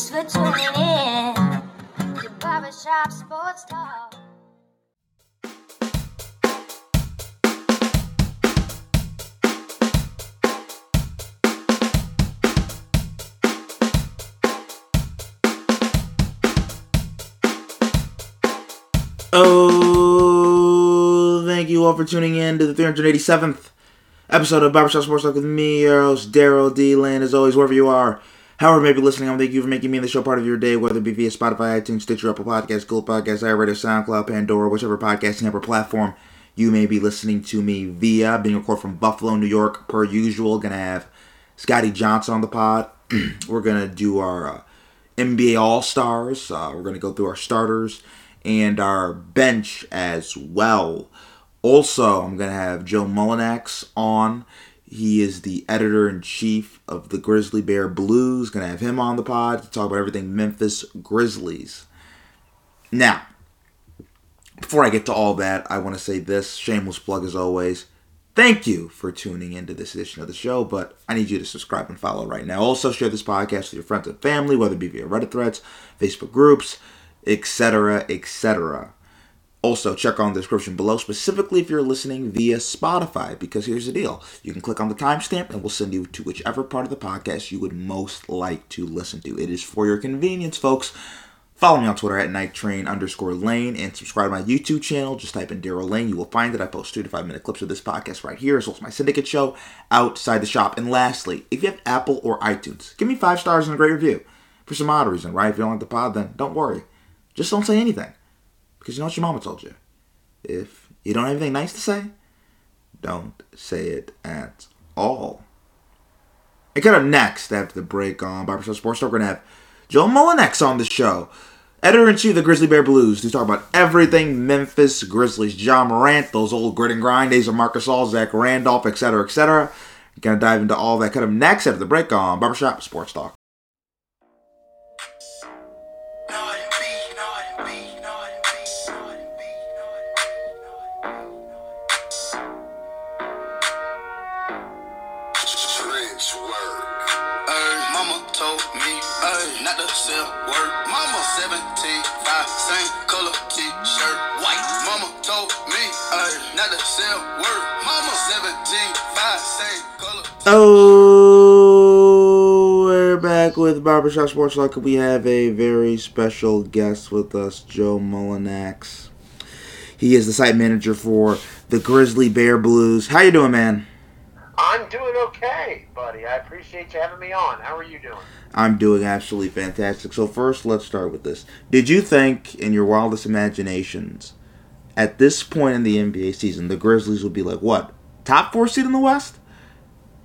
Thanks for tuning in to Barbershop Sports Talk. Oh, thank you all for tuning in to the 387th episode of Barbershop Sports Talk with me, your host, Daryl D. Lane. As always, wherever you are, however you may be listening, I want to thank you for making me the show part of your day, whether it be via Spotify, iTunes, Stitcher, Apple Podcasts, Google Podcasts, iRadio, SoundCloud, Pandora, whichever podcasting ever platform you may be listening to me via. Being recorded from Buffalo, New York, per usual. Gonna have Scotty Johnson on the pod. We're gonna do our uh, NBA All Stars. Uh, we're to go through our starters and our bench as well. Also, I'm to have Joe Mullinax on. He is the editor in chief of the Grizzly Bear Blues. To have him on the pod to talk about everything Memphis Grizzlies. Now, before I get to all that, I want to say this shameless plug as always. Thank you for tuning into this edition of the show, but I need you to subscribe and follow right now. Also, share this podcast with your friends and family, whether it be via Reddit threads, Facebook groups, etc., etc. Also, check on the description below, specifically if you're listening via Spotify, because here's the deal. You can click on the timestamp and we'll send you to whichever part of the podcast you would most like to listen to. It is for your convenience, folks. Follow me on Twitter at nighttrain underscore lane and subscribe to my YouTube channel. Just type in Daryl Lane. You will find that I post two to five minute clips of this podcast right here, as well as my syndicate show outside the shop. And lastly, if you have Apple or iTunes, give me five stars and a great review for some odd reason, right? If you don't like the pod, then don't worry. Just don't say anything. Because you know what your mama told you. If you don't have anything nice to say, don't say it at all. And kind of next, after the break on Barbershop Sports Talk, we're going to have Joe Mullinax on the show. Editor in chief of the Grizzly Bear Blues to talk about everything Memphis Grizzlies. Ja Morant, those old grit and grind days of Marc Gasol, Zach Randolph, etc., etc. Gonna dive into all that kind of next after the break on Barbershop Sports Talk. Oh, we're back with Barbershop Sports Talk. We have a very special guest with us, Joe Mullinax. He is the site manager for the Grizzly Bear Blues. How you doing, man? I'm doing okay, buddy. I appreciate you having me on. How are you doing? I'm doing absolutely fantastic. So first, let's start with this. Did you think, in your wildest imaginations, at this point in the NBA season, the Grizzlies would be like what top four seed in the West?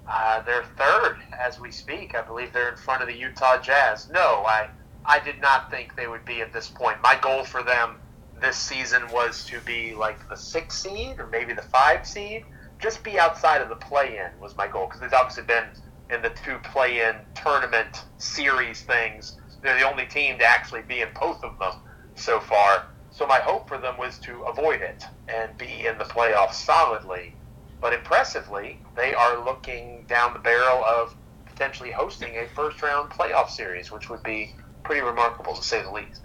Uh, they're third as we speak. I believe they're in front of the Utah Jazz. No, I I did not think they would be at this point. My goal for them this season was to be like the six seed or maybe the five seed. Just be outside of the play-in was my goal because they've obviously been in the two play-in tournament series things. They're the only team to actually be in both of them so far. So my hope for them was to avoid it and be in the playoffs solidly. But impressively, they are looking down the barrel of potentially hosting a first round playoff series, which would be pretty remarkable to say the least.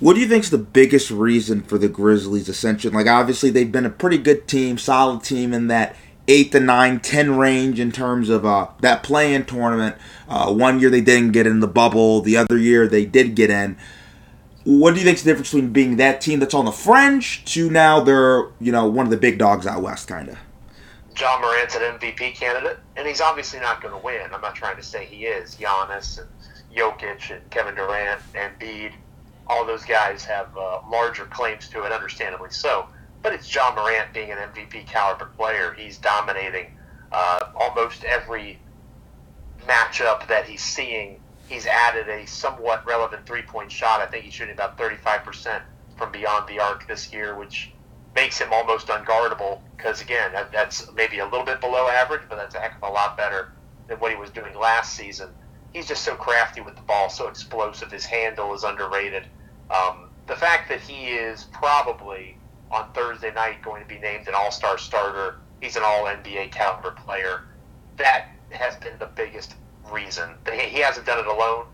What do you think is the biggest reason for the Grizzlies' ascension? Like, obviously, they've been a pretty good team, solid team in that eight to nine, ten range in terms of uh, that play-in tournament. Uh, one year they didn't get in the bubble. The other year they did get in. What do you think's the difference between being that team that's on the fringe to now they're you know one of the big dogs out west, kind of? Ja Morant's an MVP candidate, and he's obviously not going to win. I'm not trying to say he is. Giannis and Jokic and Kevin Durant and Embiid, all those guys have uh, larger claims to it, understandably so. But it's Ja Morant being an MVP caliber player. He's dominating uh, almost every matchup that he's seeing. He's added a somewhat relevant three point shot. I think he's shooting about 35% from beyond the arc this year, which makes him almost unguardable because again that, that's maybe a little bit below average but that's a heck of a lot better than what he was doing last season. He's just so crafty with the ball so explosive. His handle is underrated. Um, the fact that he is probably on thursday night going to be named an all-star starter he's an all-nba caliber player that has been the biggest reason he, hasn't done it alone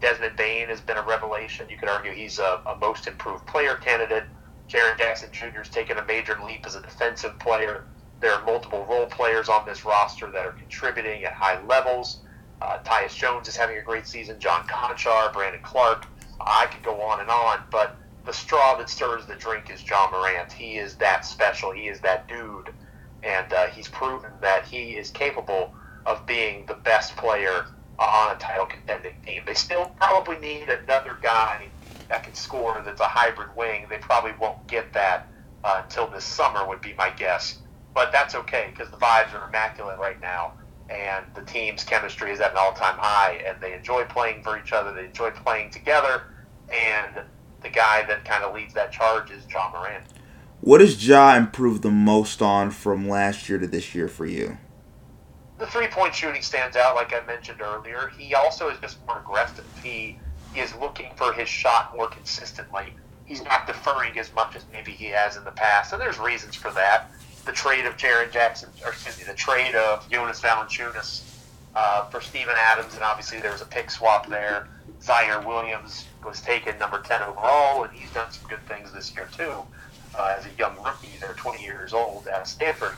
Desmond Bane has been a revelation. You could argue he's a, a most improved player candidate. Jaren Jackson Jr. has taken a major leap as a defensive player. There are multiple role players on this roster that are contributing at high levels. Uh, Tyus Jones is having a great season. John Konchar, Brandon Clarke. I could go on and on, but the straw that stirs the drink is Ja Morant. He is that special. He is that dude, and uh, he's proven that he is capable of being the best player on a title contending team. They still probably need another guy that can score that's a hybrid wing. They probably won't get that uh, until this summer, would be my guess. But that's okay because the vibes are immaculate right now, and the team's chemistry is at an all time high, and they enjoy playing for each other. They enjoy playing together, and the guy that kind of leads that charge is Ja Morant. What has Ja improved the most on from last year to this year for you? The three point shooting stands out, like I mentioned earlier. He also is just more aggressive. He, is looking for his shot more consistently. He's not deferring as much as maybe he has in the past, and there's reasons for that. The trade of Jaren Jackson, or excuse me, the trade of Jonas Valanciunas uh, for Steven Adams, and obviously there was a pick swap there. Ziaire Williams was taken number 10 overall, and he's done some good things this year too. Uh, as a young rookie, they're 20 years old at Stanford.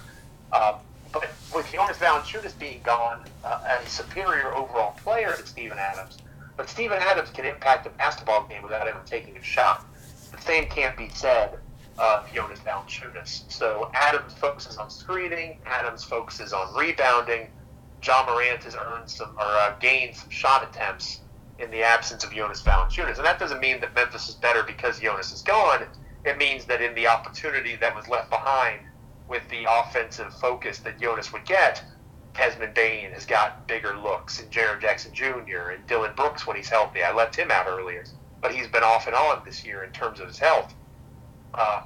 Um, but with Jonas Valanciunas being gone, uh, a superior overall player than Steven Adams, but Steven Adams can impact a basketball game without ever taking a shot. The same can't be said of Jonas Valanciunas. So Adams focuses on screening, Adams focuses on rebounding. Ja Morant has earned some or uh, gained some shot attempts in the absence of Jonas Valanciunas, and that doesn't mean that Memphis is better because Jonas is gone. It means that in the opportunity that was left behind with the offensive focus that Jonas would get, Desmond Bane has got bigger looks, and Jaren Jackson Jr. and Dillon Brooks when he's healthy. I left him out earlier, but he's been off and on this year in terms of his health. Uh,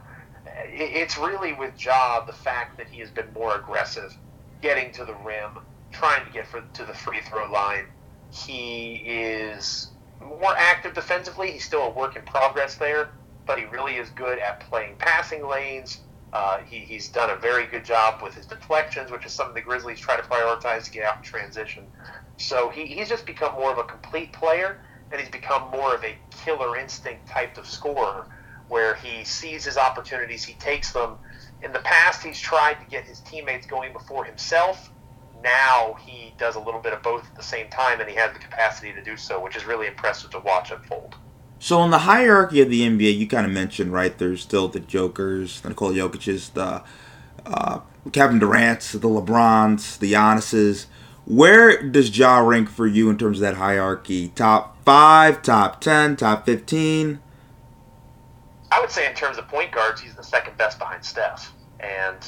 it's really with Ja the fact that he has been more aggressive, getting to the rim, trying to get for, to the free throw line. He is more active defensively. He's still a work in progress there, but he really is good at playing passing lanes, uh, he, he's done a very good job with his deflections, which is something the Grizzlies try to prioritize to get out in transition. So he, he's just become more of a complete player, and he's become more of a killer instinct type of scorer, where he sees his opportunities, he takes them. In the past, he's tried to get his teammates going before himself. Now he does a little bit of both at the same time, and he has the capacity to do so, which is really impressive to watch unfold. So in the hierarchy of the NBA, you kind of mentioned right. There's still the Jokers, the Nikola Jokic's, the uh, Kevin Durant's, the LeBrons, the Giannis's. Where does Ja rank for you in terms of that hierarchy? Top five, top ten, top fifteen? I would say in terms of point guards, he's the second best behind Steph, and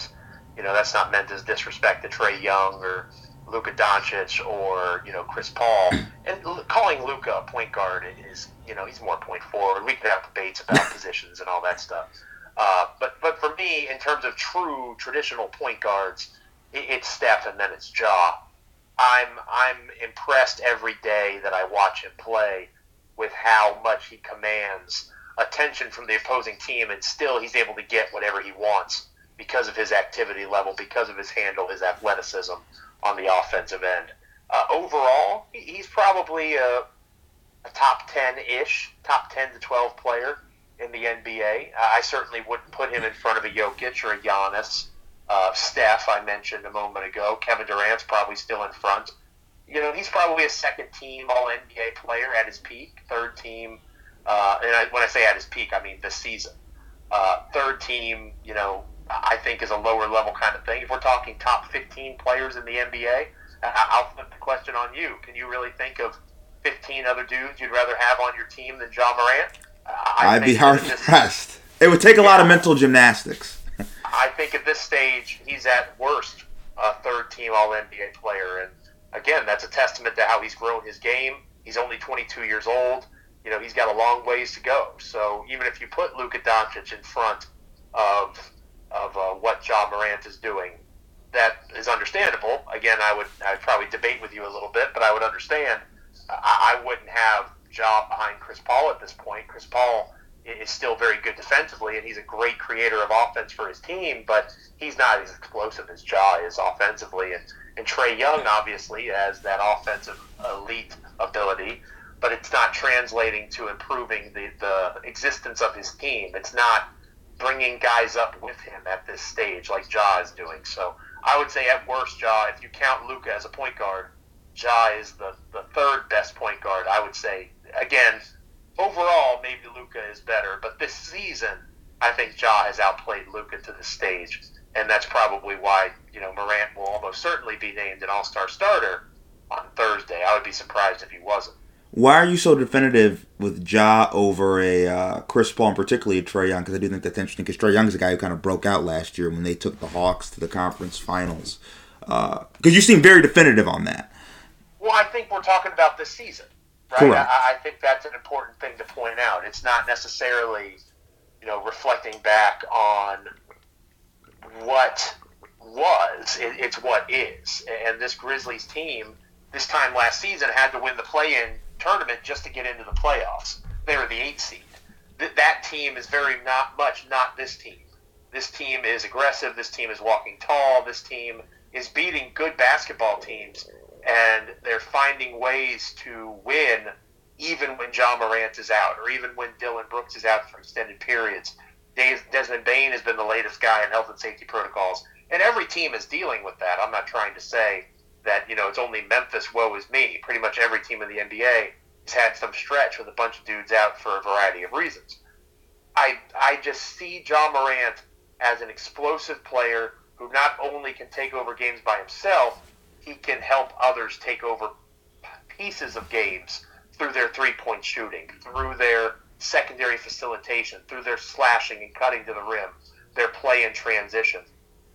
you know that's not meant as disrespect to Trae Young or Luka Doncic or you know Chris Paul, and calling Luka a point guard is you know he's more point forward. We could have debates about positions and all that stuff. Uh, but but for me, in terms of true traditional point guards, it, it's Steph and then it's Ja. I'm I'm impressed every day that I watch him play with how much he commands attention from the opposing team, and still he's able to get whatever he wants because of his activity level, because of his handle, his athleticism on the offensive end. Uh, overall, he's probably a, a top 10 ish, top 10 to 12 player in the NBA. Uh, I certainly wouldn't put him in front of a Jokic or a Giannis. Uh, Steph, I mentioned a moment ago. Kevin Durant's probably still in front. You know, he's probably a second team All NBA player at his peak, third team. Uh, and I, when I say at his peak, I mean this season. Uh, third team, you know, I think is a lower level kind of thing. If we're talking top 15 players in the NBA, I'll flip the question on you. Can you really think of 15 other dudes you'd rather have on your team than Ja Morant? I would be hard pressed. It would take a yeah, lot of mental gymnastics. I think at this stage, he's at worst a third team All NBA player. And again, that's a testament to how he's grown his game. He's only 22 years old. You know, he's got a long ways to go. So even if you put Luka Doncic in front of of uh, what Ja Morant is doing. That is understandable. Again, I would I'd probably debate with you a little bit, but I would understand. I, I wouldn't have Ja behind Chris Paul at this point. Chris Paul is still very good defensively, and he's a great creator of offense for his team, but he's not as explosive as Ja is offensively. And, and Trae Young obviously has that offensive elite ability, but it's not translating to improving the, the existence of his team. It's not bringing guys up with him at this stage like Ja is doing. So I would say at worst, Ja, if you count Luka as a point guard, Ja is the, the third best point guard. I would say again, overall maybe Luka is better, but this season I think Ja has outplayed Luka to the stage, and that's probably why you know Morant will almost certainly be named an All Star starter on Thursday. I would be surprised if he wasn't. Why are you so definitive with Ja over a uh, Chris Paul and particularly a Trae Young? Because I do think that's interesting. Because Trae Young is a guy who kind of broke out last year when they took the Hawks to the conference finals. Because uh, you seem very definitive on that. Well, I think we're talking about this season, right? Correct. I, I think that's an important thing to point out. It's not necessarily, you know, reflecting back on what was. It, it's what is. And this Grizzlies team, this time last season, had to win the play-in tournament just to get into the playoffs. They were the eight seed. Th- that team is very not much not this team. This team is aggressive. This team is walking tall. This team is beating good basketball teams, and they're finding ways to win even when Ja Morant is out, or even when Dillon Brooks is out for extended periods. Des- Desmond Bane has been the latest guy in health and safety protocols, and every team is dealing with that. I'm not trying to say that you know it's only Memphis. Woe is me. Pretty much every team in the NBA has had some stretch with a bunch of dudes out for a variety of reasons. I I just see Ja Morant as an explosive player who not only can take over games by himself, he can help others take over pieces of games through their three point shooting, through their secondary facilitation, through their slashing and cutting to the rim, their play in transition.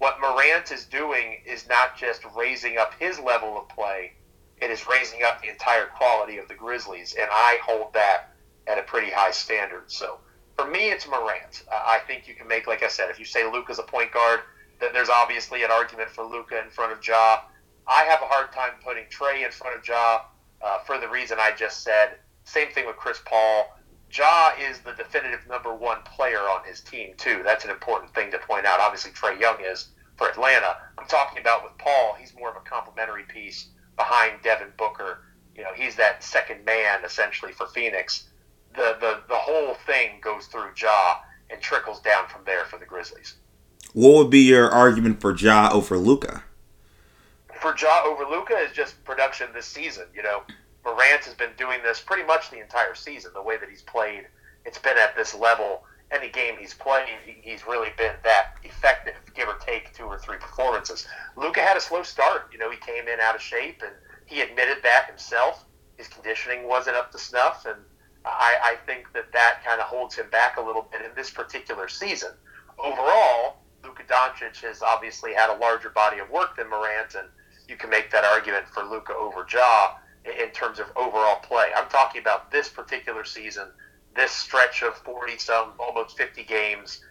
What Morant is doing is not just raising up his level of play, it is raising up the entire quality of the Grizzlies, and I hold that at a pretty high standard. So for me, it's Morant. I think you can make, like I said, if you say Luka's a point guard, then there's obviously an argument for Luka in front of Ja. I have a hard time putting Trae in front of Ja uh, for the reason I just said. Same thing with Chris Paul. Ja is the definitive number one player on his team too. That's an important thing to point out. Obviously, Trae Young is for Atlanta. I'm talking about with Paul. He's more of a complementary piece behind Devin Booker. You know, he's that second man essentially for Phoenix. The the the whole thing goes through Ja and trickles down from there for the Grizzlies. What would be your argument for Ja over Luka? for Ja over Luka is just production this season. You know, Morant has been doing this pretty much the entire season. The way that he's played, it's been at this level. Any game he's played, he's really been that effective, give or take two or three performances. Luka had a slow start. You know, he came in out of shape, and he admitted that himself. His conditioning wasn't up to snuff, and I, I think that that kind of holds him back a little bit in this particular season. Overall, Luka Doncic has obviously had a larger body of work than Morant, and you can make that argument for Luka over Ja in terms of overall play. I'm talking about this particular season, this stretch of 40 some, almost 50 games.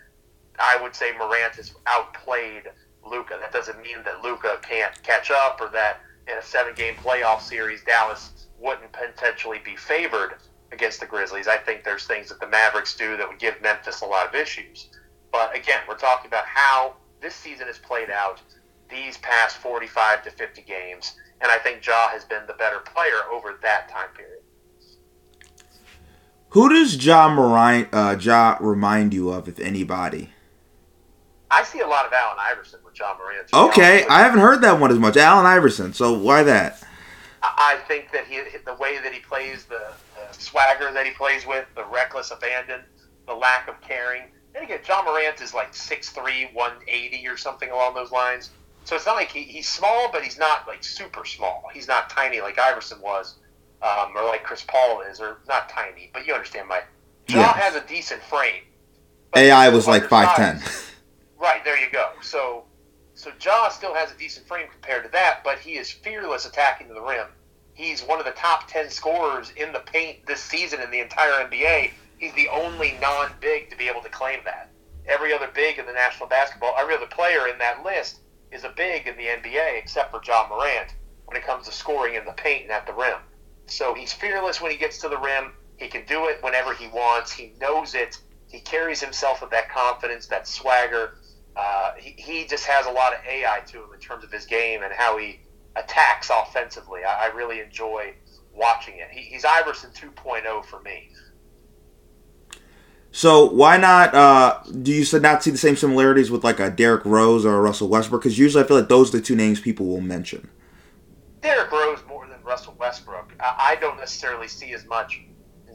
I would say Morant has outplayed Luka. That doesn't mean that Luka can't catch up or that in a seven game playoff series, Dallas wouldn't potentially be favored against the Grizzlies. I think there's things that the Mavericks do that would give Memphis a lot of issues. But again, we're talking about how this season has played out these past 45 to 50 games, and I think Ja has been the better player over that time period. Who does Ja, Morant, uh, ja remind you of, if anybody? I see a lot of Allen Iverson with John be Okay, I haven't heard that one as much. Allen Iverson. So why that? I I think that he, the way that he plays, the, the swagger that he plays with, the reckless abandon, the lack of caring. And again, Ja Morant is like 6'3", 180 or something along those lines. So it's not like he, he's small, but he's not like super small. He's not tiny like Iverson was, um, or like Chris Paul is, or not tiny, but you understand my. Ja Yeah. has a decent frame. AI was like five ten. Right there, you go. So, so Ja still has a decent frame compared to that, but he is fearless attacking to the rim. He's one of the top ten scorers in the paint this season in the entire NBA. He's the only non-big to be able to claim that. Every other big in the National Basketball, every other player in that list is a big in the NBA except for Ja Morant when it comes to scoring in the paint and at the rim. So he's fearless when he gets to the rim. He can do it whenever he wants. He knows it. He carries himself with that confidence, that swagger. Uh, he, he just has a lot of AI to him in terms of his game and how he attacks offensively. I, I really enjoy watching it. He, he's Iverson 2.0 for me. So why not? Uh, do you not see the same similarities with like a Derrick Rose or a Russell Westbrook? Because usually I feel like those are the two names people will mention. Derrick Rose more than Russell Westbrook. I, don't necessarily see as much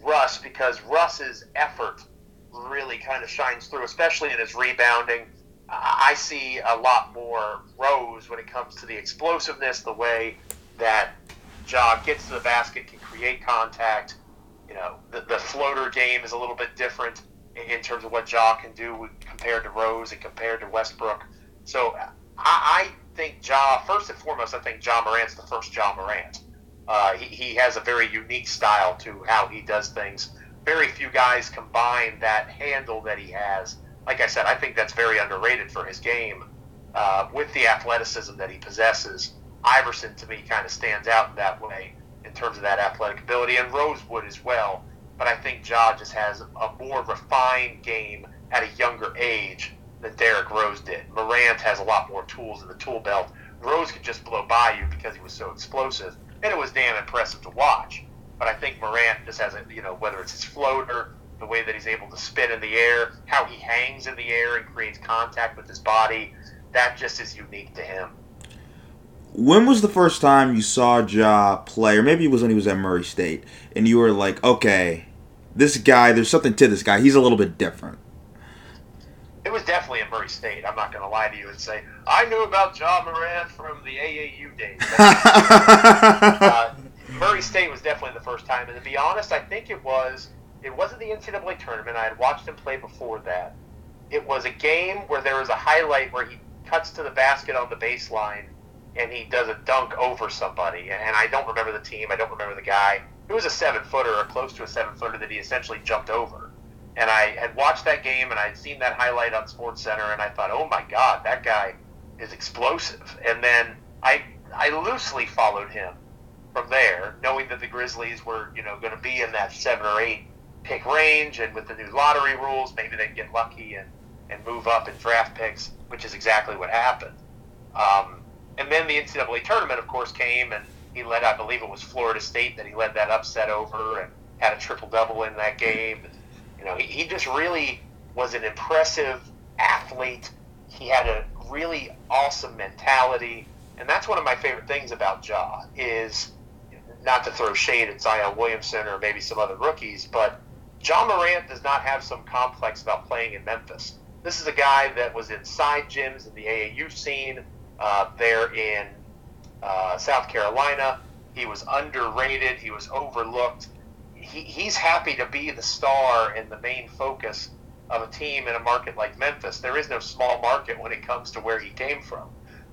Russ because Russ's effort really kind of shines through, especially in his rebounding. I see a lot more Rose when it comes to the explosiveness, the way that Ja gets to the basket, can create contact. You know, the, the floater game is a little bit different in terms of what Ja can do compared to Rose and compared to Westbrook. So I, I think Ja, first and foremost, I think Ja Morant's the first Ja Morant. Uh, he, he has a very unique style to how he does things. Very few guys combine that handle that he has. Like I said, I think that's very underrated for his game. Uh, with the athleticism that he possesses, Iverson to me kind of stands out in that way in terms of that athletic ability, and Rosewood as well. But I think Ja just has a more refined game at a younger age than Derrick Rose did. Morant has a lot more tools in the tool belt. Rose could just blow by you because he was so explosive, and it was damn impressive to watch. But I think Morant just has a, you know, whether it's his floater, the way that he's able to spin in the air, how he hangs in the air and creates contact with his body, that just is unique to him. When was the first time you saw Ja play, or maybe it was when he was at Murray State, and you were like, okay, this guy, there's something to this guy. He's a little bit different. It was definitely at Murray State. I'm not going to lie to you and say I knew about Ja Morant from the AAU days. uh, Murray State was definitely the first time, and to be honest, I think it was it wasn't the NCAA tournament. I had watched him play before that. It was a game where there was a highlight where he cuts to the basket on the baseline and he does a dunk over somebody. And I don't remember the team. I don't remember the guy. It was a seven footer or close to a seven footer that he essentially jumped over. And I had watched that game and I'd seen that highlight on Sports Center and I thought, oh my God, that guy is explosive. And then I I loosely followed him from there, knowing that the Grizzlies were, you know, going to be in that seven or eight pick range, and with the new lottery rules, maybe they'd get lucky and, and move up in draft picks, which is exactly what happened. Um, and then the NCAA tournament, of course, came, and he led, I believe it was Florida State that he led that upset over and had a triple double in that game. You know, he, he just really was an impressive athlete. He had a really awesome mentality, and that's one of my favorite things about Ja is not to throw shade at Zion Williamson or maybe some other rookies, but Ja Morant does not have some complex about playing in Memphis. This is a guy that was in side gyms in the AAU scene uh, there in uh, South Carolina. He was underrated. He was overlooked. He, he's happy to be the star and the main focus of a team in a market like Memphis. There is no small market when it comes to where he came from.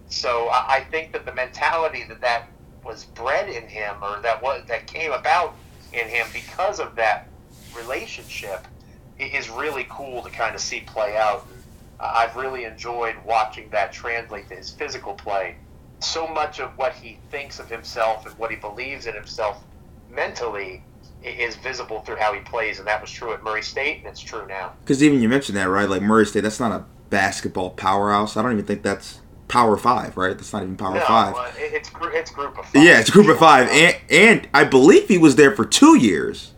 So I, I think that the mentality that that was bred in him or that was that came about in him because of that relationship is really cool to kind of see play out. I've really enjoyed watching that translate to his physical play. So much of what he thinks of himself and what he believes in himself mentally is visible through how he plays, and that was true at Murray State, and it's true now. Because even you mentioned that, right? Like Murray State, that's not a basketball powerhouse. I don't even think that's Power Five, right? That's not even Power no, Five. Uh, it's it's group of five. Yeah, it's group of five, and and I believe he was there for two years,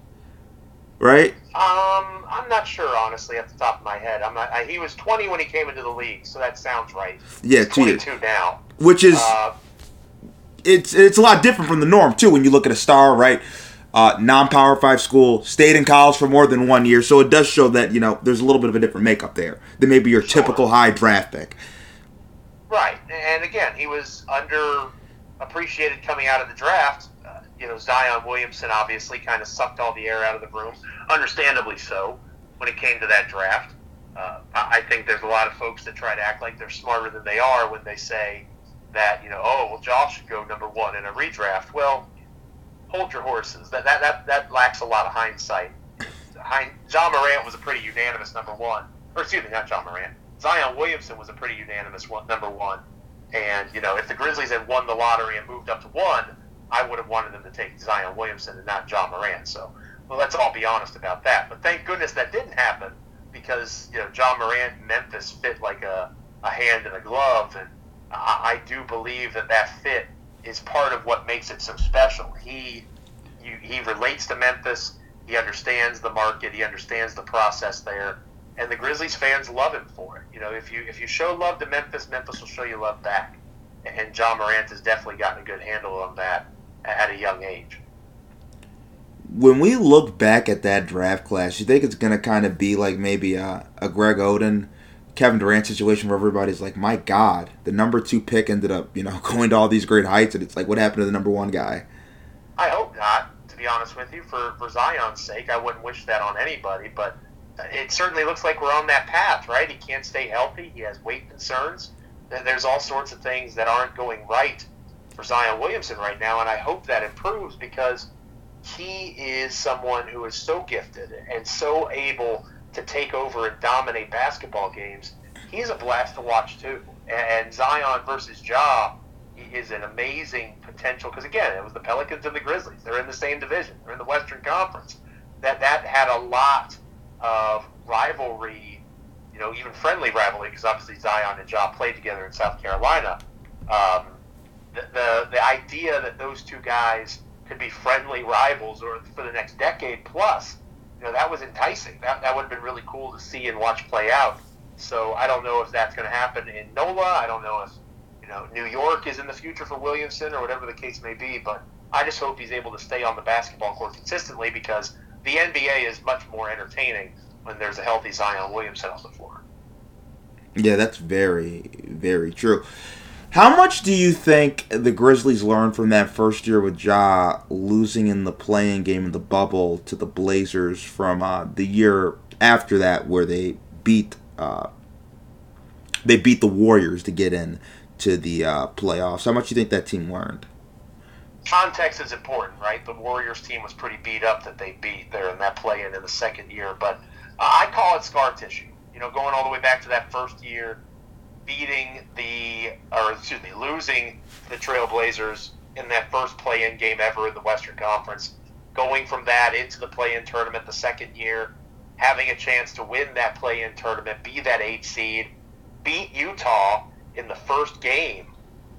right? Um, I'm not sure honestly at the top of my head. I'm not. I, he was 20 when he came into the league, so that sounds right. Yeah, He's two years. 22 now. Which is Uh, it's it's a lot different from the norm too when you look at a star, right? Uh, non-power five school, stayed in college for more than one year, so it does show that you know there's a little bit of a different makeup there than maybe your Sure. typical high draft pick. Right, and again, he was underappreciated coming out of the draft. You know, Zion Williamson obviously kind of sucked all the air out of the room, understandably so, when it came to that draft. Uh, I think there's a lot of folks that try to act like they're smarter than they are when they say that, you know, oh, well, Josh should go number one in a redraft. Well, hold your horses. That that that, that lacks a lot of hindsight. Hind, Ja Morant was a pretty unanimous number one, or excuse me, not Ja Morant. Zion Williamson was a pretty unanimous one, number one. And you know, if the Grizzlies had won the lottery and moved up to one, I would have wanted them to take Zion Williamson and not Ja Morant. So, well, let's all be honest about that. But thank goodness that didn't happen because you know Ja Morant and Memphis fit like a, a hand in a glove, and I, I do believe that that fit is part of what makes it so special. He you, he relates to Memphis. He understands the market. He understands the process there, and the Grizzlies fans love him for it. You know, if you if you show love to Memphis, Memphis will show you love back. And Ja Morant has definitely gotten a good handle on that at a young age. When we look back at that draft class, you think it's going to kind of be like maybe a, a Greg Oden, Kevin Durant situation where everybody's like, my God, the number two pick ended up, you know, going to all these great heights, and it's like, what happened to the number one guy? I hope not, to be honest with you. For, for Zion's sake, I wouldn't wish that on anybody, but it certainly looks like we're on that path, right? He can't stay healthy. He has weight concerns. There's all sorts of things that aren't going right for Zion Williamson right now, and I hope that improves because he is someone who is so gifted and so able to take over and dominate basketball games. He's a blast to watch too. And Zion versus Ja is an amazing potential because again, it was the Pelicans and the Grizzlies. They're in the same division. They're in the Western Conference. That that had a lot of rivalry, you know, even friendly rivalry because obviously Zion and Ja played together in South Carolina. Um, the, the idea that those two guys could be friendly rivals or for the next decade plus, you know, that was enticing. That that would have been really cool to see and watch play out. So I don't know if that's going to happen in NOLA. I don't know if you know New York is in the future for Williamson or whatever the case may be. But I just hope he's able to stay on the basketball court consistently because the NBA is much more entertaining when there's a healthy Zion Williamson on the floor. Yeah, that's very, very true. How much do you think the Grizzlies learned from that first year with Ja losing in the playing game in the bubble to the Blazers from uh, the year after that, where they beat uh, they beat the Warriors to get in to the uh, playoffs? How much do you think that team learned? context is important, right? The Warriors team was pretty beat up that they beat there in that play in the second year, but I call it scar tissue. You know, going all the way back to that first year, beating the or excuse me, losing the Trailblazers in that first play-in game ever in the Western Conference, going from that into the play-in tournament the second year, having a chance to win that play-in tournament, be that eight seed, beat Utah in the first game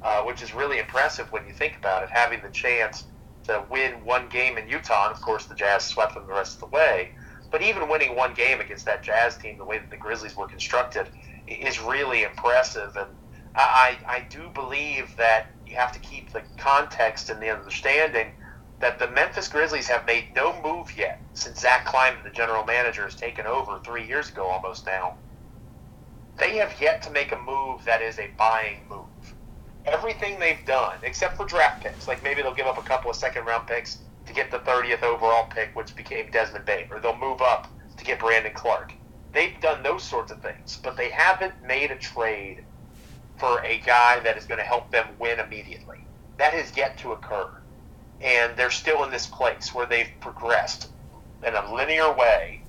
uh, which is really impressive when you think about it, having the chance to win one game in Utah. And of course, the Jazz swept them the rest of the way. But even winning one game against that Jazz team, the way that the Grizzlies were constructed, is really impressive. And I, I do believe that you have to keep the context and the understanding that the Memphis Grizzlies have made no move yet since Zach Kleiman, the general manager, has taken over three years ago almost now. They have yet to make a move that is a buying move everything they've done, except for draft picks, like maybe they'll give up a couple of second round picks to get the 30th overall pick, which became Desmond Bane, or they'll move up to get Brandon Clarke. They've done those sorts of things, but they haven't made a trade for a guy that is going to help them win immediately. That has yet to occur. And they're still in this place where they've progressed in a linear way,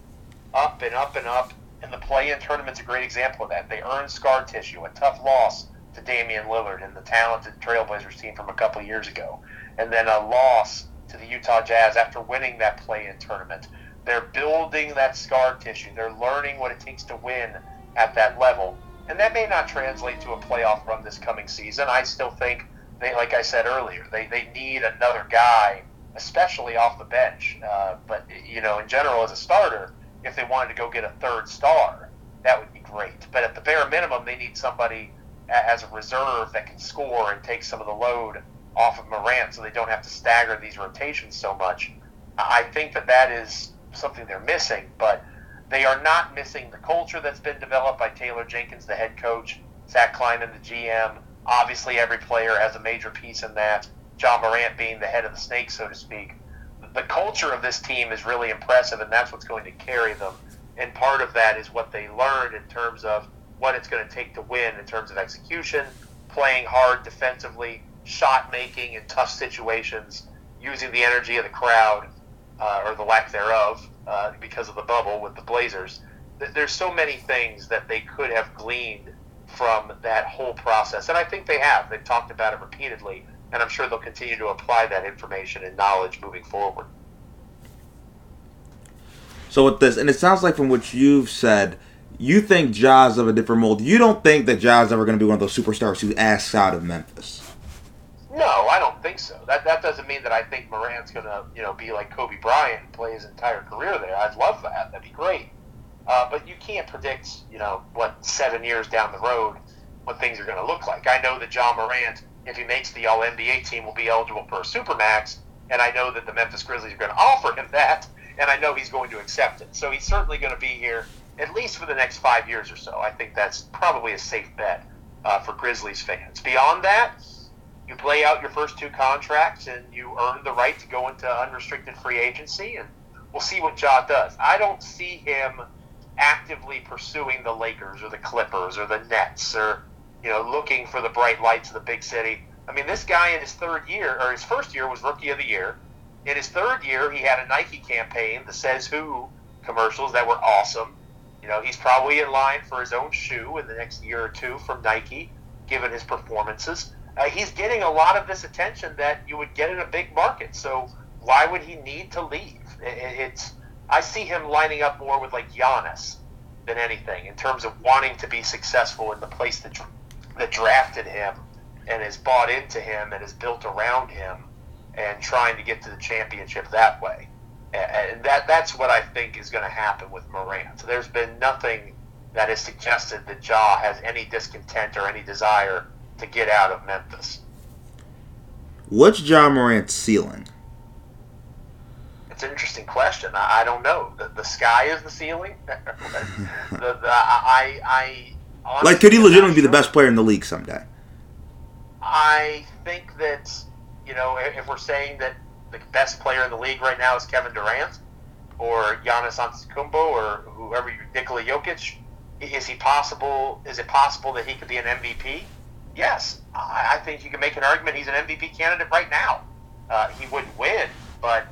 up and up and up. And the play in tournament's a great example of that. They earn scar tissue, a tough loss to Damian Lillard and the talented Trailblazers team from a couple years ago, and then a loss to the Utah Jazz after winning that play-in tournament. They're building that scar tissue. They're learning what it takes to win at that level, and that may not translate to a playoff run this coming season. I still think they, like I said earlier, they they need another guy, especially off the bench. Uh, but you know, in general, as a starter, if they wanted to go get a third star, that would be great. But at the bare minimum, they need somebody as a reserve that can score and take some of the load off of Morant so they don't have to stagger these rotations so much. I think that that is something they're missing, but they are not missing the culture that's been developed by Taylor Jenkins, the head coach, Zach Klein, and the GM. Obviously, every player has a major piece in that. Ja Morant being the head of the snake, so to speak. The culture of this team is really impressive, and that's what's going to carry them. And part of that is what they learned in terms of what it's going to take to win in terms of execution, playing hard defensively, shot making in tough situations, using the energy of the crowd uh, or the lack thereof uh, because of the bubble with the Blazers. There's so many things that they could have gleaned from that whole process, and I think they have. They've talked about it repeatedly, and I'm sure they'll continue to apply that information and knowledge moving forward. So with this, and it sounds like from what you've said, you think Ja's of a different mold. You don't think that Ja's ever going to be one of those superstars who asks out of Memphis. No, I don't think so. That that doesn't mean that I think Morant's gonna you know be like Kobe Bryant and play his entire career there. I'd love that. That'd be great. Uh, but you can't predict you know what seven years down the road what things are going to look like. I know that Ja Morant, if he makes the All NBA team, will be eligible for a supermax, and I know that the Memphis Grizzlies are going to offer him that, and I know he's going to accept it. So he's certainly going to be here at least for the next five years or so. I think that's probably a safe bet uh, for Grizzlies fans. Beyond that, you play out your first two contracts and you earn the right to go into unrestricted free agency, and we'll see what Ja does. I don't see him actively pursuing the Lakers or the Clippers or the Nets or you know looking for the bright lights of the big city. I mean, this guy in his third year or his first year was Rookie of the Year. In his third year, he had a Nike campaign, the Says Who commercials that were awesome. You know, he's probably in line for his own shoe in the next year or two from Nike, given his performances. Uh, he's getting a lot of this attention that you would get in a big market. So why would he need to leave? It, it's I see him lining up more with like Giannis than anything in terms of wanting to be successful in the place that that drafted him and has bought into him and is built around him and trying to get to the championship that way. And that that's what I think is going to happen with Morant. So there's been nothing that has suggested that Ja has any discontent or any desire to get out of Memphis. What's Ja Morant's ceiling? It's an interesting question. I, I don't know. The, the sky is the ceiling. the, the, I, I honestly Like, could he legitimately not be the best player in the league someday? I think that you know if we're saying that the best player in the league right now is Kevin Durant or Giannis Antetokounmpo or whoever you- Nikola Jokic, is he possible? Is it possible that he could be an MVP? Yes, I, I think you can make an argument he's an MVP candidate right now. Uh, he wouldn't win, but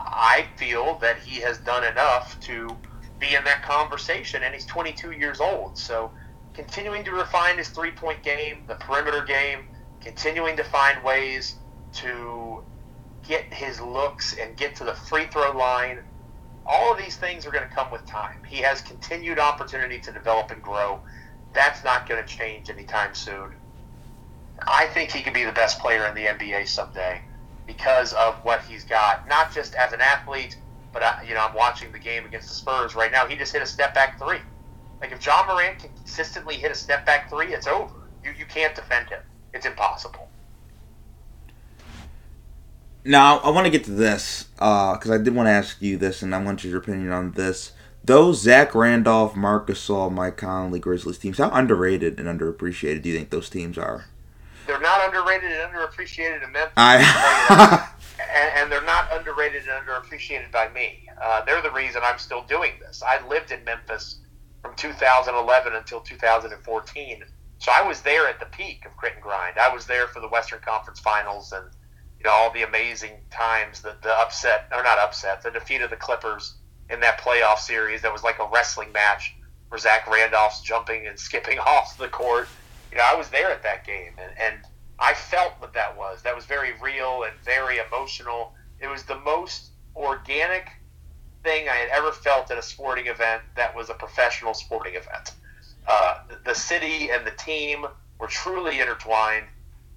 I feel that he has done enough to be in that conversation, and he's 22 years old. So, continuing to refine his three point game, the perimeter game, continuing to find ways to get his looks and get to the free throw line. All of these things are going to come with time. He has continued opportunity to develop and grow. That's not going to change anytime soon. I think he could be the best player in the NBA someday because of what he's got, not just as an athlete, but I, you know, I'm watching the game against the Spurs right now. He just hit a step back three. Like if Ja Morant can consistently hit a step back three, it's over. You you can't defend him. It's impossible. Now, I want to get to this uh, because I did want to ask you this, and I want your opinion on this. Those Zach Randolph, Marc Gasol, Mike Conley, Grizzlies teams, how underrated and underappreciated do you think those teams are? They're not underrated and underappreciated in Memphis. I and, and they're not underrated and underappreciated by me. Uh, they're the reason I'm still doing this. I lived in Memphis from 2011 until 2014, so I was there at the peak of Grit and Grind. I was there for the Western Conference Finals and you know all the amazing times, the the upset or not upset, the defeat of the Clippers in that playoff series that was like a wrestling match where Zach Randolph's jumping and skipping off the court. You know, I was there at that game, and, and I felt what that was. That was very real and very emotional. It was the most organic thing I had ever felt at a sporting event that was a professional sporting event. Uh, the, city and the team were truly intertwined.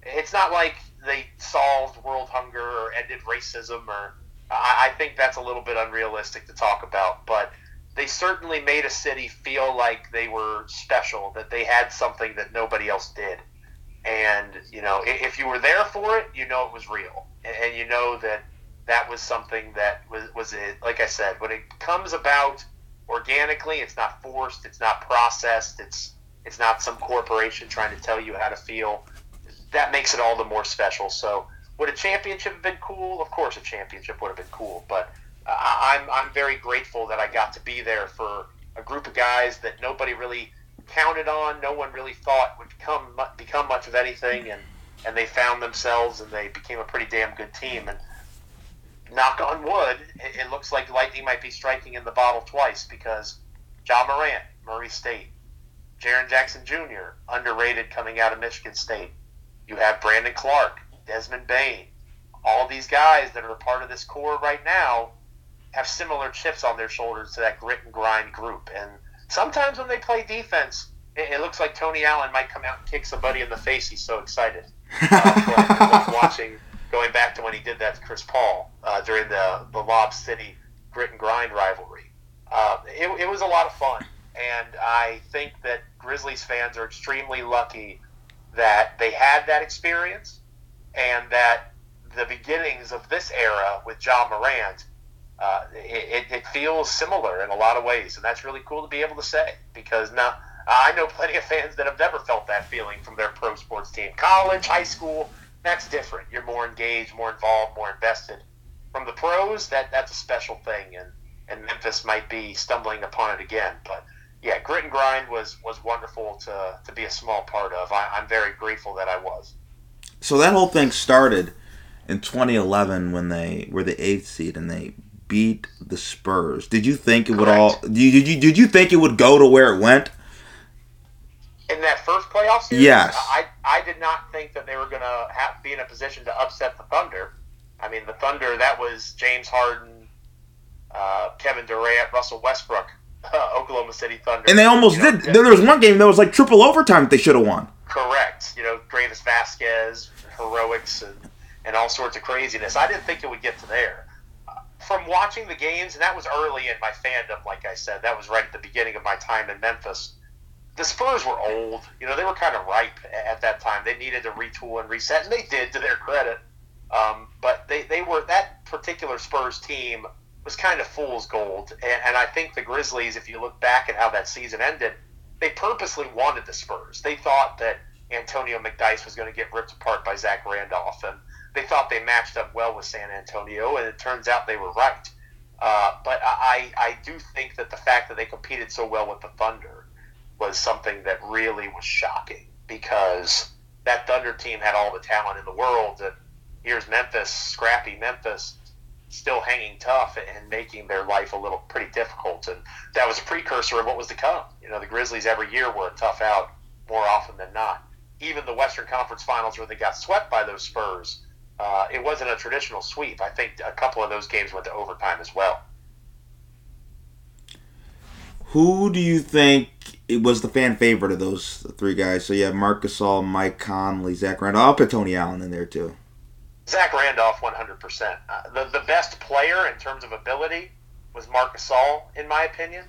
It's not like they solved world hunger or ended racism, or I, I think that's a little bit unrealistic to talk about, but they certainly made a city feel like they were special, that they had something that nobody else did. And, you know, if you were there for it, you know it was real. And, you know that that was something that was, was it. Like I said, when it comes about organically, it's not forced, it's not processed, it's, it's not some corporation trying to tell you how to feel. That makes it all the more special. So, would a championship have been cool? Of course, a championship would have been cool. But I'm I'm very grateful that I got to be there for a group of guys that nobody really counted on. No one really thought would become become much of anything, and and they found themselves and they became a pretty damn good team. And knock on wood, it, it looks like lightning might be striking in the bottle twice because Ja Morant, Murray State, Jaren Jackson Jr., underrated coming out of Michigan State. You have Brandon Clarke, Desmond Bane, all these guys that are part of this core right now have similar chips on their shoulders to that grit and grind group. And sometimes when they play defense, it, it looks like Tony Allen might come out and kick somebody in the face. He's so excited. Uh, watching, going back to when he did that to Chris Paul uh, during the the Lob City grit and grind rivalry. Uh, it, it was a lot of fun, and I think that Grizzlies fans are extremely lucky that they had that experience, and that the beginnings of this era with Ja Morant, uh, it, it feels similar in a lot of ways, and that's really cool to be able to say because now I know plenty of fans that have never felt that feeling from their pro sports team. College, high school, that's different. You're more engaged, more involved, more invested. From the pros, that that's a special thing, and and Memphis might be stumbling upon it again. But yeah, grit and grind was was wonderful to to be a small part of. I, I'm very grateful that I was. So that whole thing started in 2011 when they were the eighth seed and they beat the Spurs. Did you think it would all? Did you, did you did you think it would go to where it went? in that first playoff series, Yes. I, I did not think that they were going to be in a position to upset the Thunder. I mean, the Thunder, that was James Harden, uh, Kevin Durant, Russell Westbrook, uh, Oklahoma City Thunder. And they almost You know, did. There was one game that was like triple overtime that they should have won. Correct. You know, Greivis Vasquez, heroics, and, and all sorts of craziness. I didn't think it would get to there. From watching the games, and that was early in my fandom, like I said, that was right at the beginning of my time in Memphis. The Spurs were old. You know, they were kind of ripe at that time. They needed to retool and reset, and they did, to their credit. Um, but they, they were that particular Spurs team was kind of fool's gold, and, and I think the Grizzlies, if you look back at how that season ended, they purposely wanted the Spurs. They thought that Antonio McDyess was going to get ripped apart by Zach Randolph, and they thought they matched up well with San Antonio, and it turns out they were right. Uh, but I, I do think that the fact that they competed so well with the Thunder was something that really was shocking because that Thunder team had all the talent in the world, and here's Memphis, scrappy Memphis, still hanging tough and making their life a little pretty difficult. And that was a precursor of what was to come. You know, the Grizzlies every year were a tough out more often than not. Even the Western Conference Finals where they got swept by those Spurs, uh, it wasn't a traditional sweep. I think a couple of those games went to overtime as well. Who do you think it was the fan favorite of those three guys? So you have Marc Gasol, Mike Conley, Zach Randolph. I'll put Tony Allen in there too. Zach Randolph, 100%. Uh, the, the best player in terms of ability was Marc Gasol, in my opinion.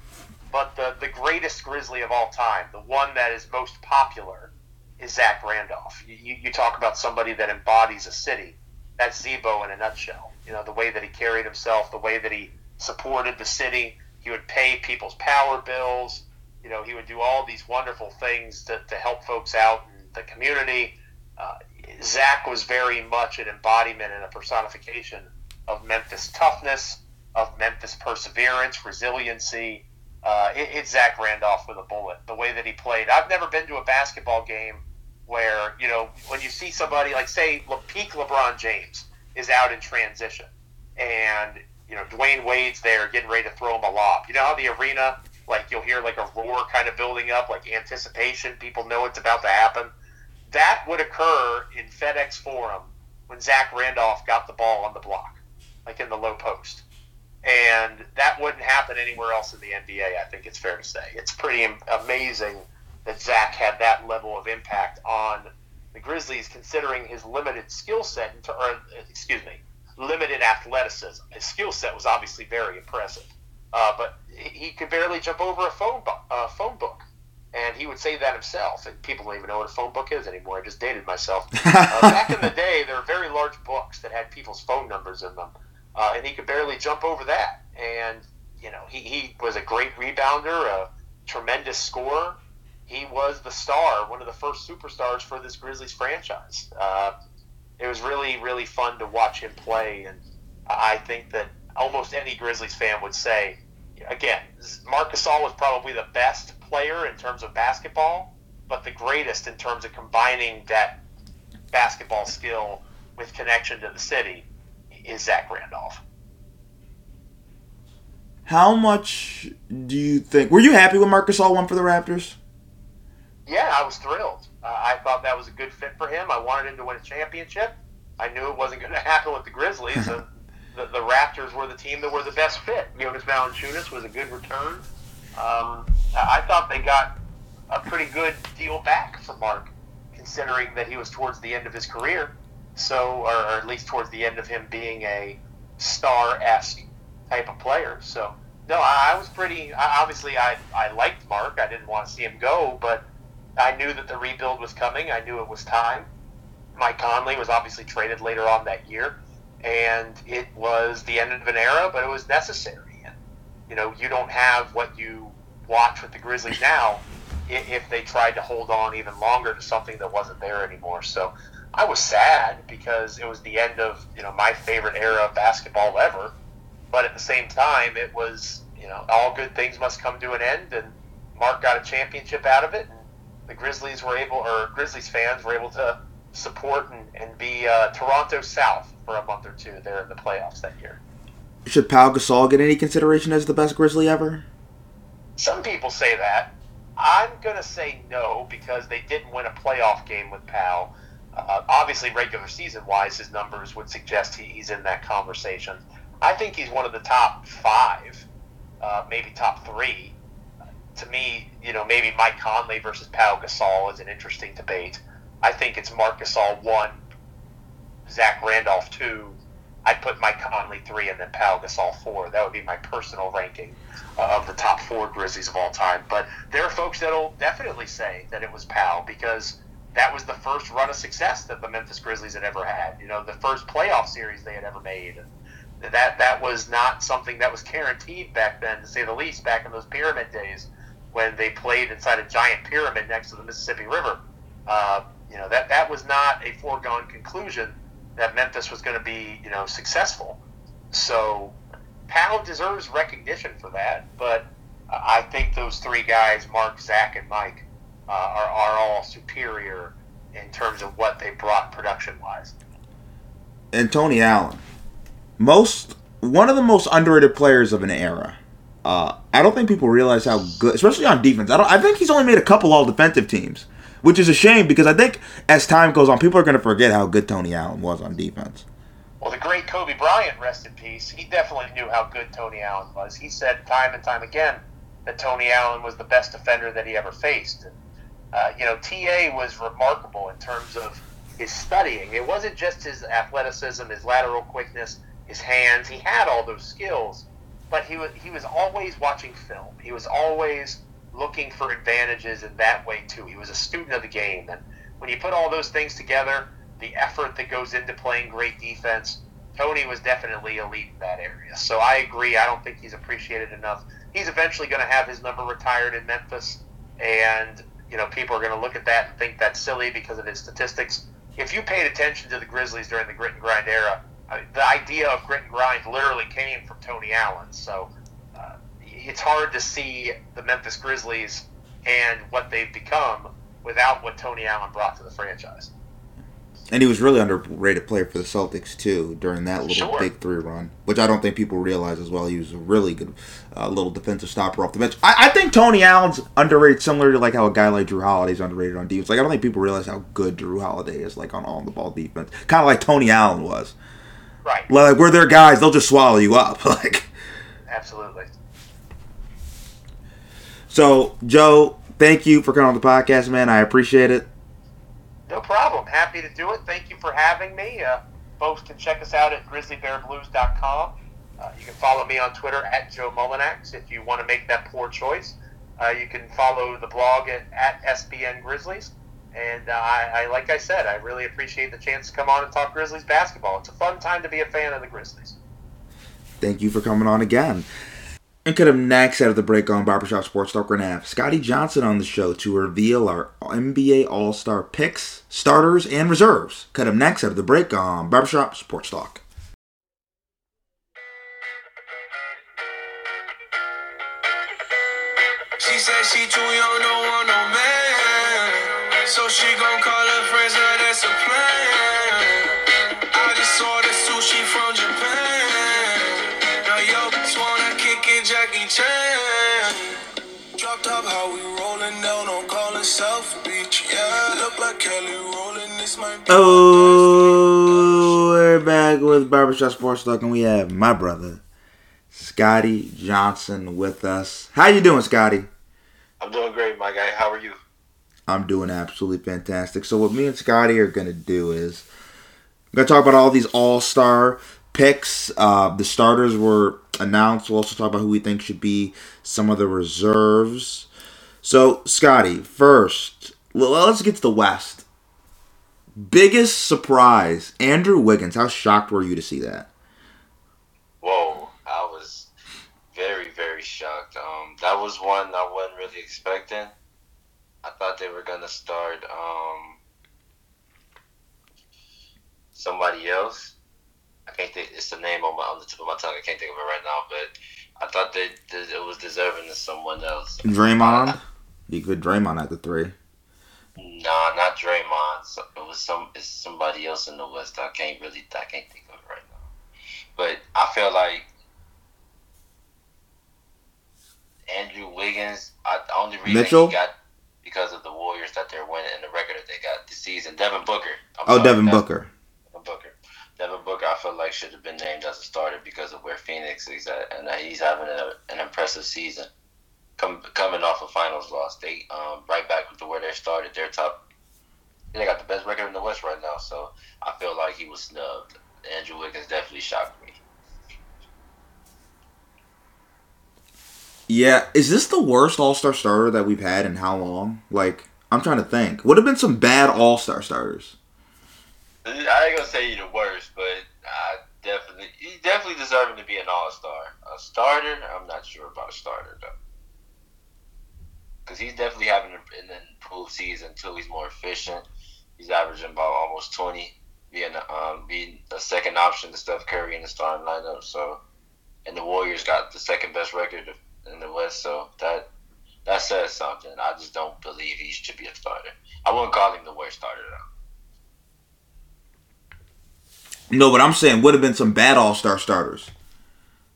But the, the greatest Grizzly of all time, the one that is most popular, is Zach Randolph. You, you, you talk about somebody that embodies a city. That's Z-Bo in a nutshell. You know, the way that he carried himself, the way that he supported the city. He would pay people's power bills. You know, he would do all these wonderful things to, to help folks out in the community. Uh, Zach was very much an embodiment and a personification of Memphis toughness, of Memphis perseverance, resiliency. Uh, it, it's Zach Randolph with a bullet. The way that he played. I've never been to a basketball game where you know when you see somebody like say Le- peak LeBron James is out in transition, and you know Dwyane Wade's there getting ready to throw him a lob. You know how the arena like you'll hear like a roar kind of building up, like anticipation. People know it's about to happen that would occur in FedEx Forum when Zach Randolph got the ball on the block, like in the low post. And that wouldn't happen anywhere else in the NBA, I think it's fair to say. It's pretty amazing that Zach had that level of impact on the Grizzlies, considering his limited skill set, or, excuse me, limited athleticism. His skill set was obviously very impressive, uh, but he could barely jump over a phone, bu- uh, phone book and he would say that himself. And people don't even know what a phone book is anymore. I just dated myself. Uh, back in the day, there were very large books that had people's phone numbers in them, uh, and he could barely jump over that. And you know, he, he was a great rebounder, a tremendous scorer. He was the star, one of the first superstars for this Grizzlies franchise. Uh, it was really, really fun to watch him play, and I think that almost any Grizzlies fan would say, again, Marc Gasol was probably the best player in terms of basketball, but the greatest in terms of combining that basketball skill with connection to the city is Zach Randolph. How much do you think? Were you happy when Marc Gasol won for the Raptors? Yeah, I was thrilled. Uh, I thought that was a good fit for him. I wanted him to win a championship. I knew it wasn't going to happen with the Grizzlies, and the, the Raptors were the team that were the best fit. Jonas Valanciunas was a good return. Um, I I thought they got a pretty good deal back for Marc considering that he was towards the end of his career. So, or, or at least towards the end of him being a star-esque type of player. So, no, I, I was pretty. I, obviously, I I liked Marc. I didn't want to see him go, but I knew that the rebuild was coming. I knew it was time. Mike Conley was obviously traded later on that year, and it was the end of an era, but it was necessary. And you know, you don't have what you watch with the Grizzlies now if they tried to hold on even longer to something that wasn't there anymore. So I was sad because it was the end of you know my favorite era of basketball ever. But at the same time, it was you know all good things must come to an end, and Marc got a championship out of it, and the Grizzlies were able, or Grizzlies fans were able to support and, and be uh, Toronto South for a month or two there in the playoffs that year. Should Pau Gasol get any consideration as the best Grizzly ever? Some people say that. I'm going to say no because they didn't win a playoff game with Pau. Uh, obviously, regular season wise, his numbers would suggest he, he's in that conversation. I think he's one of the top five, uh, maybe top three. To me, you know, maybe Mike Conley versus Pau Gasol is an interesting debate. I think it's Marc Gasol one, Zach Randolph two. I'd put Mike Conley three, and then Pau Gasol four. That would be my personal ranking uh, of the top four Grizzlies of all time. But there are folks that'll definitely say that it was Pau because that was the first run of success that the Memphis Grizzlies had ever had. You know, the first playoff series they had ever made. That that was not something that was guaranteed back then, to say the least. Back in those pyramid days, when they played inside a giant pyramid next to the Mississippi River, uh, you know that that was not a foregone conclusion that Memphis was going to be, you know, successful. So Pau deserves recognition for that, but I think those three guys, Marc, Zach, and Mike, uh, are, are all superior in terms of what they brought production wise. And Tony Allen, most one of the most underrated players of an era. Uh, I don't think people realize how good, especially on defense. I don't. I think he's only made a couple all defensive teams, which is a shame because I think as time goes on, people are going to forget how good Tony Allen was on defense. Well, the great Kobe Bryant, rest in peace, he definitely knew how good Tony Allen was. He said time and time again that Tony Allen was the best defender that he ever faced. And, uh, you know, TA was remarkable in terms of his studying. It wasn't just his athleticism, his lateral quickness, his hands. He had all those skills, but he was he was always watching film. He was always looking for advantages in that way too. He was a student of the game, and when you put all those things together, the effort that goes into playing great defense, Tony was definitely elite in that area. So I agree. I don't think he's appreciated enough. He's eventually going to have his number retired in Memphis, and you know people are going to look at that and think that's silly because of his statistics. If you paid attention to the Grizzlies during the grit and grind era, I mean, the idea of grit and grind literally came from Tony Allen. So uh, it's hard to see the Memphis Grizzlies and what they've become without what Tony Allen brought to the franchise. And he was really underrated player for the Celtics too during that little Sure. big three run, which I don't think people realize as well. He was a really good uh, little defensive stopper off the bench. I, I think Tony Allen's underrated, similar to like how a guy like Jrue Holiday's underrated on defense. Like I don't think people realize how good Jrue Holiday is, like on on the ball defense, kind of like Tony Allen was. Right. Like we're their guys, they'll just swallow you up. Like Absolutely. so, Joe, thank you for coming on the podcast, man. I appreciate it. No problem. Happy to do it. Thank you for having me. Uh, folks can check us out at grizzlybearblues.com. Uh, you can follow me on Twitter at Joe Mullinax if you want to make that poor choice. Uh, you can follow the blog at, at SBN Grizzlies. And uh, I, I, like I said, I really appreciate the chance to come on and talk Grizzlies basketball. It's a fun time to be a fan of the Grizzlies. Thank you for coming on again. And coming next out of the break on Barbershop Sports Talk, we're going to have Scotty Johnson on the show to reveal our NBA All Star picks, starters, and reserves. Cut him next out of the break on Barbershop Sports Talk. She said she too young, no man. So she gon' call her friends, now that's a plan. I just saw the sushi from Japan. Now yo, just wanna kick it, Jackie Chan. Dropped top, how we rolling down on calling South Beach. Yeah, look like Kelly rolling. This might be. Oh, we're back with Barbershop Sports Talk, and we have my brother, Scotty Johnson, with us. How you doing, Scotty? I'm doing great, my guy. How are you? I'm doing absolutely fantastic. So what me and Scotty are gonna do is I'm gonna talk about all these all star picks. Uh, the starters were announced. We'll also talk about who we think should be some of the reserves. So Scotty, first, let's get to the West. Biggest surprise, Andrew Wiggins. How shocked were you to see that? Whoa, I was very, very shocked. Um, that was one I wasn't really expecting. I thought they were gonna start um somebody else. I can't think. It's the name on my on the tip of my tongue. I can't think of it right now, but I thought that that it was deserving of someone else. Draymond. You could Draymond at the three. Nah, not Draymond. So it was some. It's somebody else in the West. I can't really. I can't think of it right now. But I feel like Andrew Wiggins. I, the only reason Mitchell? he got because of the Warriors that they're winning and the record that they got this season. Devin Booker. I'm Oh, sorry, Devin Booker. Devin Booker. Devin Booker, I feel like should have been named as a starter because of where Phoenix is at, and he's having a, an impressive season. Come, coming off a finals loss, they um, right back to where they started. They're top. They got the best record in the West right now, so I feel like he was snubbed. Andrew Wiggins definitely shocked me. Yeah, is this the worst All Star starter that we've had in how long? Like, I'm trying to think. Would have been some bad All Star starters. I ain't gonna say he's the worst, but I definitely he's definitely deserving to be an All Star. A starter, I'm not sure about a starter though, because he's definitely having an improved season too. He's more efficient. He's averaging about almost 20, being um being a second option to Steph Curry in the starting lineup. So, and the Warriors got the second best record in the West, so that that says something. I just don't believe he should be a starter. I wouldn't call him the worst starter though. No, but I'm saying would have been some bad All Star starters.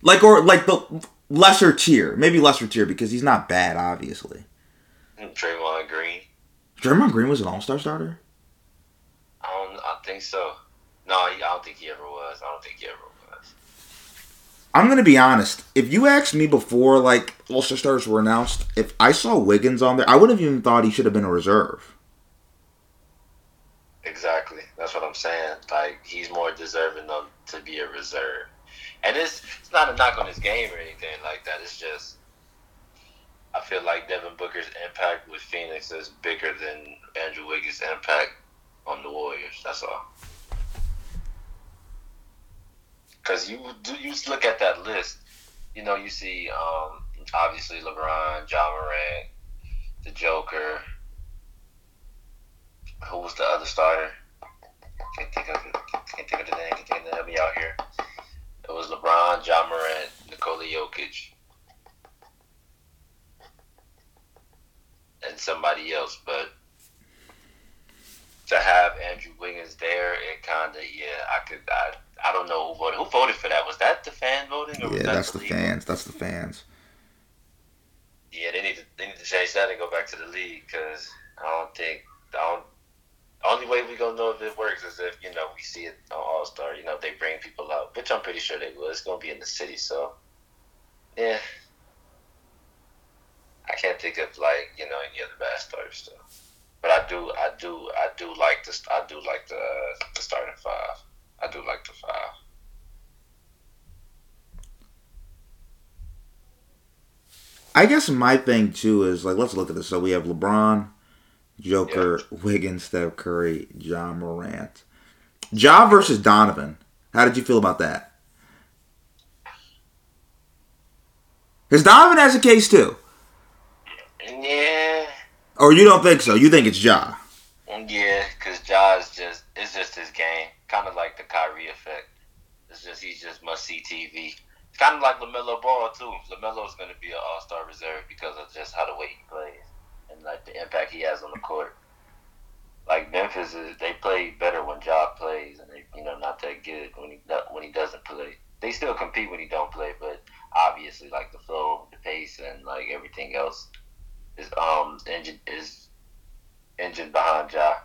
Like, or like the lesser tier. Maybe lesser tier because he's not bad, obviously. Draymond Green. Draymond Green was an All Star starter? I don't. I think so. No, I don't think he ever was. I don't think he ever. I'm gonna be honest. If you asked me before like All Star starters were announced, if I saw Wiggins on there, I wouldn't have even thought he should have been a reserve. Exactly. That's what I'm saying. Like he's more deserving of to be a reserve. And it's it's not a knock on his game or anything like that. It's just I feel like Devin Booker's impact with Phoenix is bigger than Andrew Wiggins' impact on the Warriors. That's all. Because you you look at that list, you know, you see um, obviously LeBron, Ja Morant, the Joker. Who was the other starter? Can't think of it. Can't think of the name. Can't think of the help me out here. It was LeBron, Ja Morant, Nikola Jokic, and somebody else. But to have Andrew Wiggins there, it kind of yeah. I could. I I don't know who voted. Who voted for that? Was that the fan voting? Or Yeah, that that's the league? fans. That's the fans. Yeah, they need to they need to change that and go back to the league because I don't think I don't. Only way we gonna know if it works is if you know we see it on All Star. You know, they bring people out, which I'm pretty sure they will. It's gonna be in the city, so yeah. I can't think of like you know any other bad starters though. But I do, I do, I do like the, I do like the the starting five. I do like the five. I guess my thing too is like let's look at this. So we have LeBron, Joker, Wiggins, Steph Curry, Ja Morant. Ja versus Donovan. How did you feel about that? Because Donovan has a case too. Yeah. Or you don't think so? You think it's Ja? Yeah, because Ja is just it's just his game, kind of like the Kyrie effect. It's just he's just must see TV. It's kind of like LaMelo Ball too. LaMelo is going to be an All Star reserve because of just how the way he plays and like the impact he has on the court. Like Memphis is, they play better when Ja plays, and they you know not that good when he when he doesn't play. They still compete when he don't play, but obviously like the flow, the pace, and like everything else is um engine is engine behind Ja.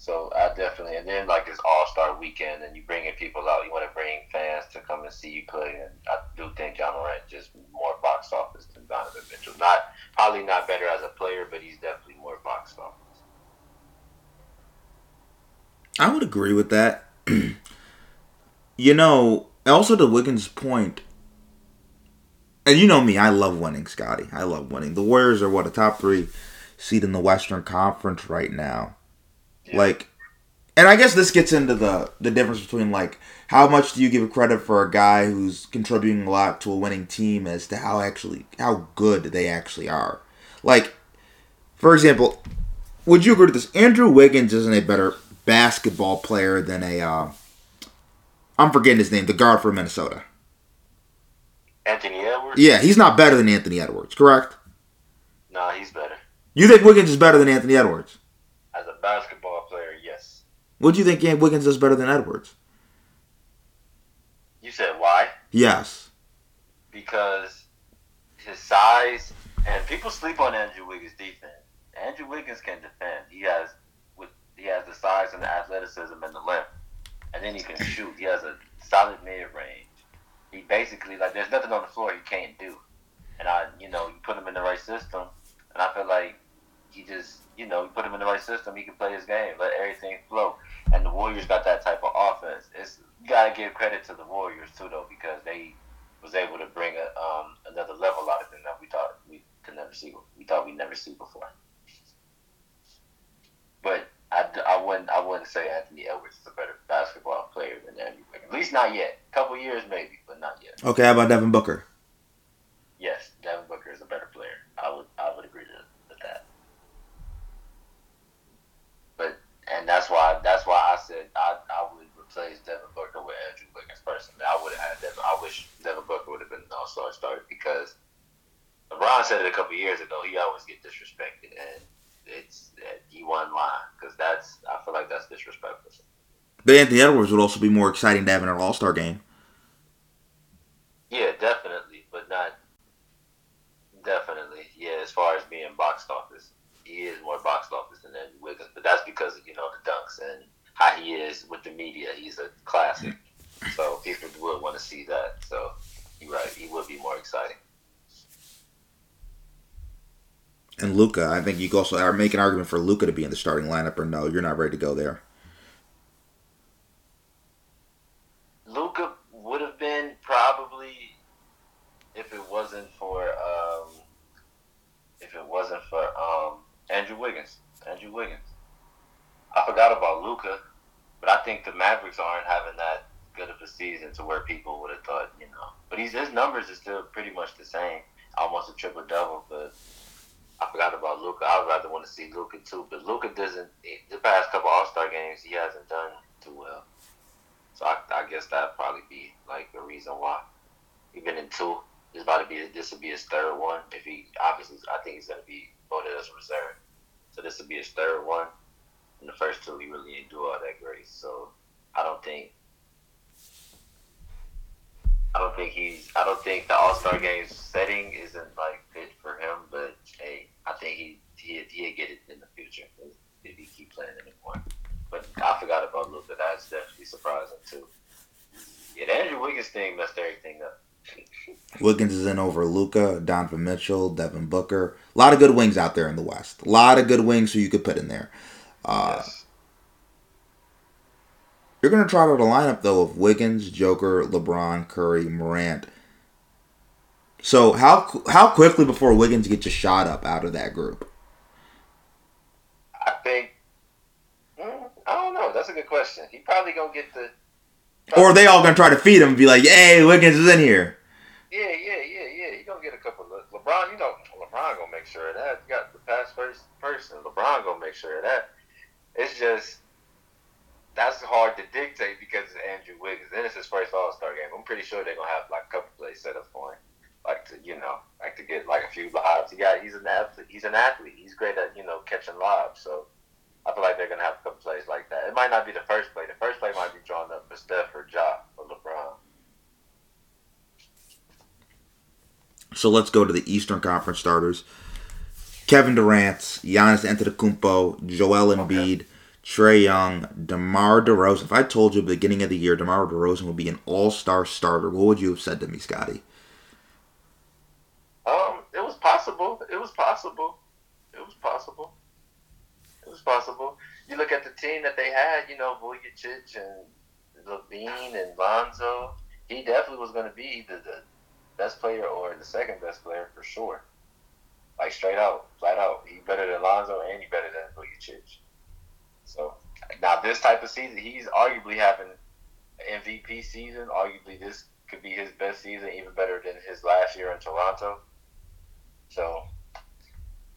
So I definitely, and then like it's All Star Weekend, and you bringing people out. You want to bring fans to come and see you play, and I do think Ja Morant just more box office than Donovan Mitchell. Not probably not better as a player, but he's definitely more box office. I would agree with that. you know, also to Wiggins' point, and you know me, I love winning, Scotty. I love winning. The Warriors are what a top three seed in the Western Conference right now. Like, and I guess this gets into the the difference between like how much do you give credit for a guy who's contributing a lot to a winning team as to how actually how good they actually are. Like, for example, would you agree with this? Andrew Wiggins isn't a better basketball player than a uh, I'm forgetting his name, the guard for Minnesota. Anthony Edwards? Yeah, he's not better than Anthony Edwards, correct? Nah, he's better. You think Wiggins is better than Anthony Edwards? As a basketball. What do you think Ian Wiggins does better than Edwards? You said why? Yes. Because his size and people sleep on Andrew Wiggins' defense. Andrew Wiggins can defend. He has with he has the size and the athleticism and the length. And then he can shoot. He has a solid mid range. He basically like there's nothing on the floor he can't do. And I you know, you put him in the right system and I feel like he just you know, you put him in the right system, he can play his game, let everything flow. And the Warriors got that type of offense. It's gotta give credit to the Warriors too though, because they was able to bring a, um, another level out of them that we thought we could never see. We thought we'd never see before. But I, I wouldn't I wouldn't say Anthony Edwards is a better basketball player than Andrew Wiggins. At least not yet. A couple years maybe, but not yet. Okay, how about Devin Booker? Yes, Devin Booker is a better player. I would I would agree to, with that. But and that's why that's why I said I, I would replace Devin Booker with Andrew Wiggins personally. I would have had Devin. I wish Devin Booker would have been an All Star starter because LeBron said it a couple years ago. He always get disrespected, and it's he won line because that's I feel like that's disrespectful. But Anthony Edwards would also be more exciting to have in an All Star game. Yeah, definitely, but not definitely. Yeah, as far as being box office, he is more box office but that's because of you know the dunks and how he is with the media. He's a classic, so people would want to see that. So you're right, he would be more exciting. And Luka, I think you also are make an argument for Luka to be in the starting lineup, or no, you're not ready to go there. Luka would have been probably if it wasn't for um, if it wasn't for um, Andrew Wiggins. Andrew Wiggins. I forgot about Luka, but I think the Mavericks aren't having that good of a season to where people would have thought, you know. But he's, his numbers are still pretty much the same, almost a triple double. But I forgot about Luka. I would rather want to see Luka too. But Luka doesn't. The past couple All Star games, he hasn't done too well. So I, I guess that'd probably be like the reason why. He's been in two. This about to be this would be his third one. If he obviously, I think he's gonna be voted as a reserve. So this would be his third one. And the first two, he really didn't do all that great. So I don't think. I don't think he's. I don't think the All Star game setting isn't like fit for him. But hey, I think he he he'll get it in the future if, he keep playing anymore. But I forgot about Luka. That's definitely surprising too. Yeah, the Andrew Wiggins thing messed everything up. Wiggins is in over Luka, Donovan Mitchell, Devin Booker. A lot of good wings out there in the West. A lot of good wings who you could put in there. Uh, yes. You're going to trot out a lineup, though, of Wiggins, Joker, LeBron, Curry, Morant. So how how quickly before Wiggins gets a shot up out of that group? I think. mm, I don't know. That's a good question. He probably gonna get the. Or are they all going to try to feed him and be like, hey, Wiggins is in here? Yeah, yeah, yeah, yeah. He gonna get a couple of LeBron. You know, LeBron gonna make sure of that. You got the pass first person. LeBron gonna make sure of that. It's just that's hard to dictate because it's Andrew Wiggins. Then it's his first All Star game. I'm pretty sure they're gonna have like a couple plays set up for him, like to you know, like to get like a few lobs. He got he's an athlete. He's an athlete. He's great at you know catching lobs. So I feel like they're gonna have a couple plays like that. It might not be the first play. The first play might be drawn up for Steph or Ja or LeBron. So let's go to the Eastern Conference starters. Kevin Durant, Giannis Antetokounmpo, Joel Embiid, Trae Young, DeMar DeRozan. If I told you at the beginning of the year DeMar DeRozan would be an all-star starter, what would you have said to me, Scotty? Um, it was possible. It was possible. It was possible. It was possible. You look at the team that they had, you know, Vucevic and LaVine and Lonzo. He definitely was going to be either the best player or the second best player for sure. Like straight out, flat out. He better than Lonzo and he better than Vucevic. So now this type of season, he's arguably having MVP season. Arguably, this could be his best season, even better than his last year in Toronto. So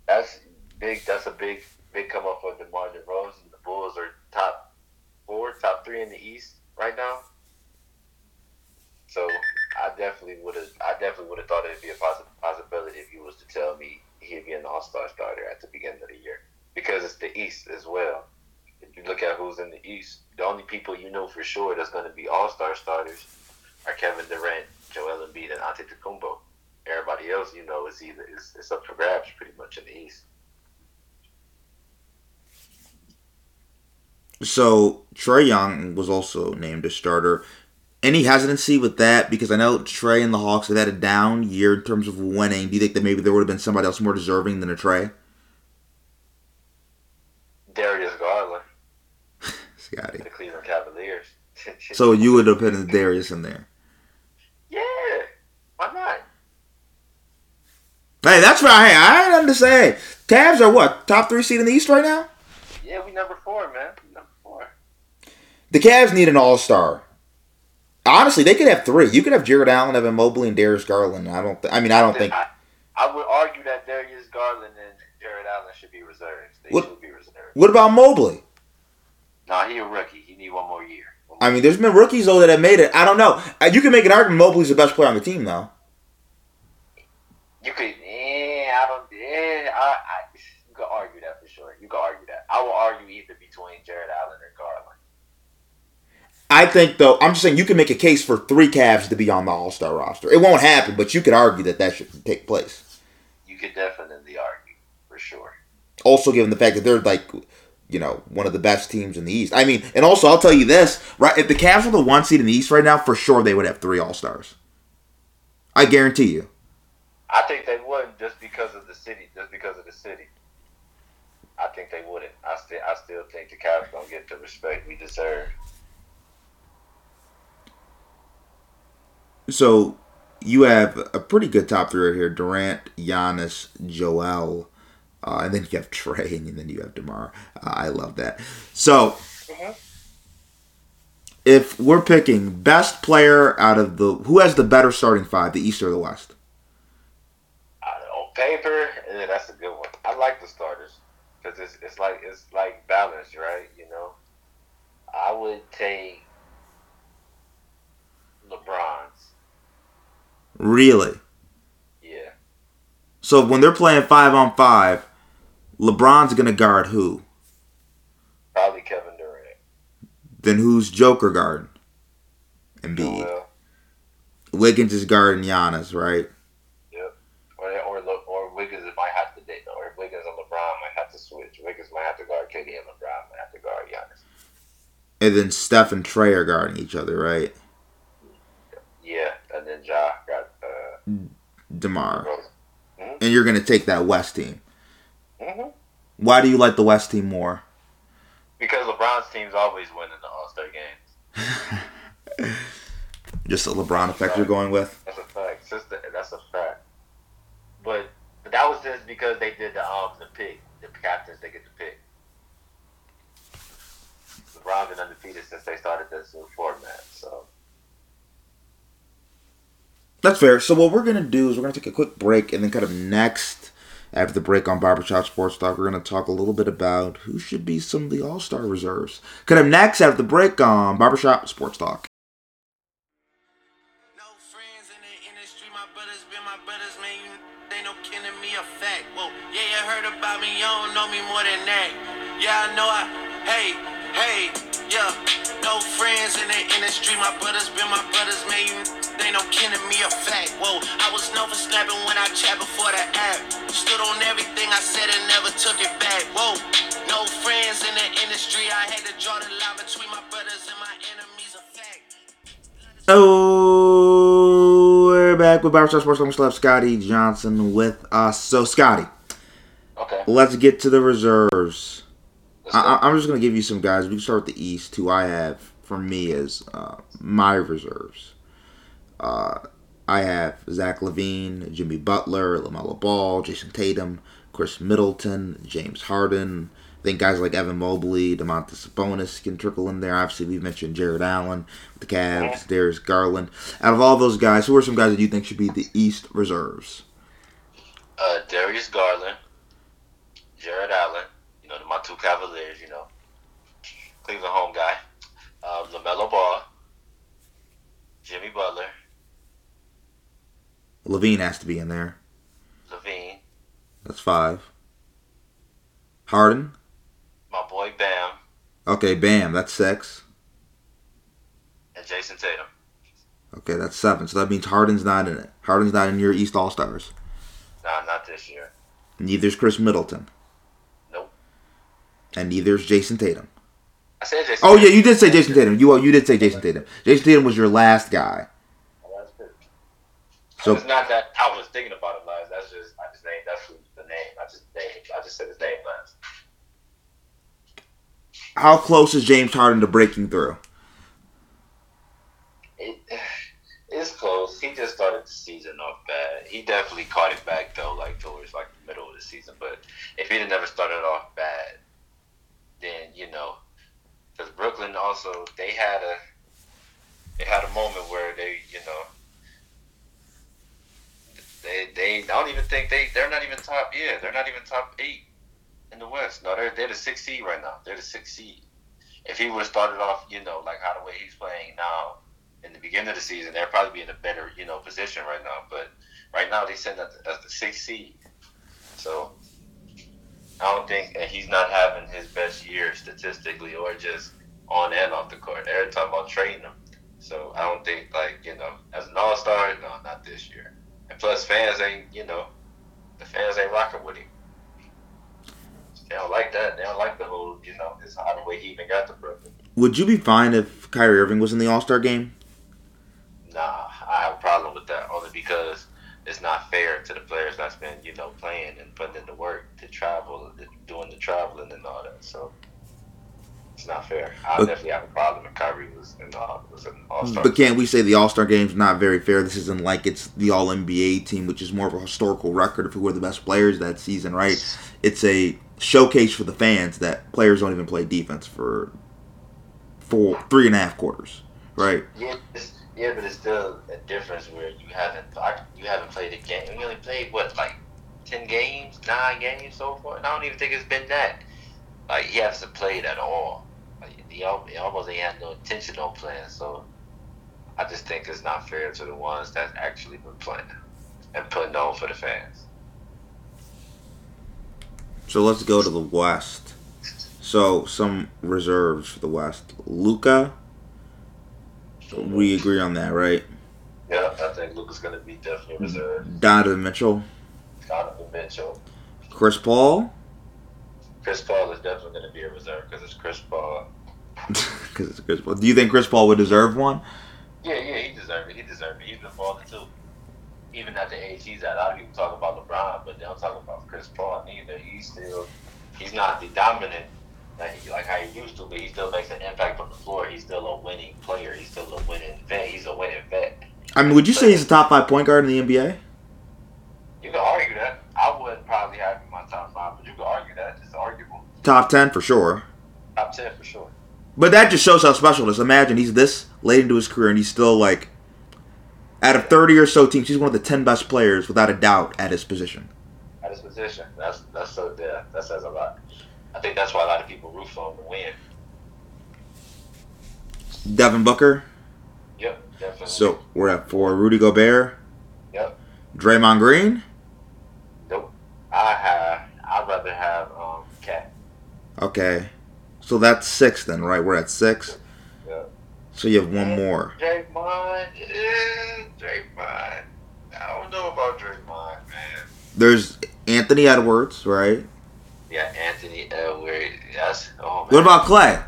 that's big. That's a big, big come up for DeMar DeRozan. The Bulls are top four, top three in the East right now. So I definitely would have. I definitely would have thought it'd be a possi- possibility if you was to tell me he'd be an All Star starter at the beginning of the year because it's the East as well. If you look at who's in the East, the only people you know for sure that's going to be All Star starters are Kevin Durant, Joel Embiid, and Antetokounmpo. Everybody else, you know, is either is it's up for grabs pretty much in the East. So Trae Young was also named a starter. Any hesitancy with that? Because I know Trae and the Hawks have had a down year in terms of winning. Do you think that maybe there would have been somebody else more deserving than a Trae? Darius Garland, Scotty. the Cleveland Cavaliers. So you would have put in Darius in there. yeah, why not? Hey, that's right. Hey, I ain't nothing to say. Cavs are what top three seed in the East right now. Yeah, we number four, man. Number four. The Cavs need an All Star. Honestly, they could have three. You could have Jarrett Allen, Evan Mobley, and Darius Garland. I don't. Th- I mean, I don't think. I, I would argue that Darius Garland and Jarrett Allen should be reserves. They What- should be reserved. What about Mobley? Nah, he a rookie. He need one more year. One I mean, there's been rookies though that have made it. I don't know. Uh, You can make an argument Mobley's the best player on the team though. You could, eh, I don't, eh, I, I, you could argue that for sure. You could argue that. I will argue either between Jarrett Allen or Garland. I think though, I'm just saying you can make a case for three Cavs to be on the All Star roster. It won't happen, but you could argue that that should take place. You could definitely argue for sure. Also, given the fact that they're like, you know, one of the best teams in the East. I mean, and also I'll tell you this: right, if the Cavs were the one seed in the East right now, for sure they would have three All Stars. I guarantee you. I think they wouldn't just because of the city, just because of the city. I think they wouldn't. I still, I still think the Cavs gonna get the respect we deserve. So you have a pretty good top three right here: Durant, Giannis, Joel, uh, and then you have Trae, and then you have DeMar. Uh, I love that. So if we're picking best player out of the who has the better starting five, the East or the West? Uh, on paper, yeah, that's a good one. I like the starters because it's it's like it's like balanced, right? You know, I would take LeBron's. Really? Yeah, So when they're playing five on five, LeBron's gonna guard who? probably Kevin Durant. Then who's Joker guarding? Embiid. Joel. Wiggins is guarding Giannis, right? Yep. Or or or Wiggins might have to date, or Wiggins and LeBron might have to switch. Wiggins might have to guard KD and LeBron might have to guard Giannis. And then Steph and Trae are guarding each other, right? Yeah, and then Ja got uh. DeMar. Rose. And you're gonna take that West team. Hmm Why do you like the West team more? Because LeBron's teams always win in the All Star games. Just the LeBron effect you're going with? That's a fact. Sister, that's a fact. But but that was just because they did the um the pick. The captains they get the pick. LeBron's been undefeated since they started this new format. So That's fair. So what we're gonna do is we're gonna take a quick break and then kind of next after the break on Barbershop Sports Talk, we're gonna talk a little bit about who should be some of the All Star reserves. Kind of next after the break on Barbershop Sports Talk. To. Yeah, I know I, hey, hey, yeah. No friends in the industry, my brothers been my brothers, man. You they no kin to me a fact. Whoa, I was known for snapping when I chat before the app. Stood on everything I said and never took it back. Whoa, no friends in the industry, I had to draw the line between my brothers and my enemies a fact. Oh, we're back with Barbershop Sports Talk. We still have Scotty Johnson with us. So Scotty, okay. let's get to the reserves. I, I- I'm just gonna give you some guys. We can start with the East, who I have for me as uh, my reserves. Uh, I have Zach LaVine, Jimmy Butler, LaMelo Ball, Jayson Tatum, Khris Middleton, James Harden. I think guys like Evan Mobley, Domantas Sabonis can trickle in there. Obviously, we've mentioned Jarrett Allen with the Cavs, Darius Garland. Out of all those guys, who are some guys that you think should be the East reserves? Uh, Darius Garland, Jarrett Allen, you know, my two Cavaliers, you know, Cleveland home guy, uh, LaMelo Ball, Jimmy Butler, LaVine has to be in there. LaVine, That's five. Harden. my boy Bam, Okay, bam. That's six. and Jayson Tatum. Okay, that's seven. So that means Harden's not in it. Harden's not in your East All Stars. Nah, not this year. Neither's Khris Middleton. Nope. And neither's Jayson Tatum. I said Jayson. Oh yeah, you did say Jayson Tatum. You you did say Jayson Tatum. Jayson Tatum was your last guy. So it's not that I was thinking about it last. That's just I just named that's the name. I just named. I just said his name last. how close is James Harden to breaking through? It, it's close. He just started the season off bad. He definitely caught it back though, like towards like the middle of the season. But if he'd have never started off bad, then you know, because Brooklyn also they had a they had a moment where they you know they they I don't even think they they're not even top yeah they're not even top eight in the West. No, they're they're the sixth seed right now. They're the sixth seed. If he would have started off, you know, like how the way he's playing now, in the beginning of the season, they'd probably be in a better, you know, position right now. But right now, they send at the, at the sixth seed. So I don't think and he's not having his best year statistically or just on and off the court. They're talking about trading him. So I don't think like you know as an all star, no, not this year. And plus, fans ain't you know the fans ain't rocking with him. They don't like that. They don't like the whole you know this how the way he even got to Brooklyn. Would you be fine if Kyrie Irving was in the All Star game? Nah, I have a problem with that only because it's not fair to the players that's been, you know, playing and putting in the work to travel, doing the traveling and all that. So it's not fair. I But- definitely have a problem if Kyrie was in was an All Star. But can't we say the All Star game's not very fair? This isn't like it's the All NBA team, which is more of a historical record of who were the best players that season, right? It's a showcase for the fans that players don't even play defense for four, three and a half quarters, right? Yeah, it's, yeah, but it's still a difference where you haven't you haven't played a game. We only played what like ten games, nine games so far. And I don't even think it's been that. Like he hasn't played at all. Like, he, al- he almost ain't had no intention on playing. So I just think it's not fair to the ones that's actually been playing and putting on for the fans. So let's go to the West. So some reserves for the West. Luka, we agree on that, right? Yeah, I think Luka's gonna be definitely reserved. Donovan Mitchell, Donovan Mitchell, Chris Paul, Chris Paul is definitely gonna be a reserve because it's Chris Paul. because it's Chris Paul. Do you think Chris Paul would deserve one? Yeah, yeah, he deserved it. He deserved it. He's been balling too. Even at the age he's at, a lot of people talk about LeBron, but they don't talk about Chris Paul neither. He's still, he's not the dominant like, he, like how he used to, but he still makes an impact on the floor. He's still a winning player. He's still a winning vet. He's a winning vet. I mean, would you say he's a top five point guard in the NBA? You can argue that. I wouldn't probably have him in my top five, but you can argue that. It's arguable. Top ten for sure. Top ten for sure. But that just shows how special it is. Imagine he's this late into his career and he's still like, out of thirty or so teams, he's one of the ten best players without a doubt at his position. At his position, that's that's so yeah, that says a lot. I think that's why a lot of people root for him to win. Devin Booker. Yep, definitely. So we're at four. Rudy Gobert. Yep. Draymond Green. Nope. I have. I'd rather have um KAT. Okay. So that's six then, right? We're at six. Yeah. So you have one more. Draymond. Eh, Draymond. I don't know about Draymond, man. There's Anthony Edwards, right? Yeah, Anthony Edwards. Yes. Oh man. What about Klay?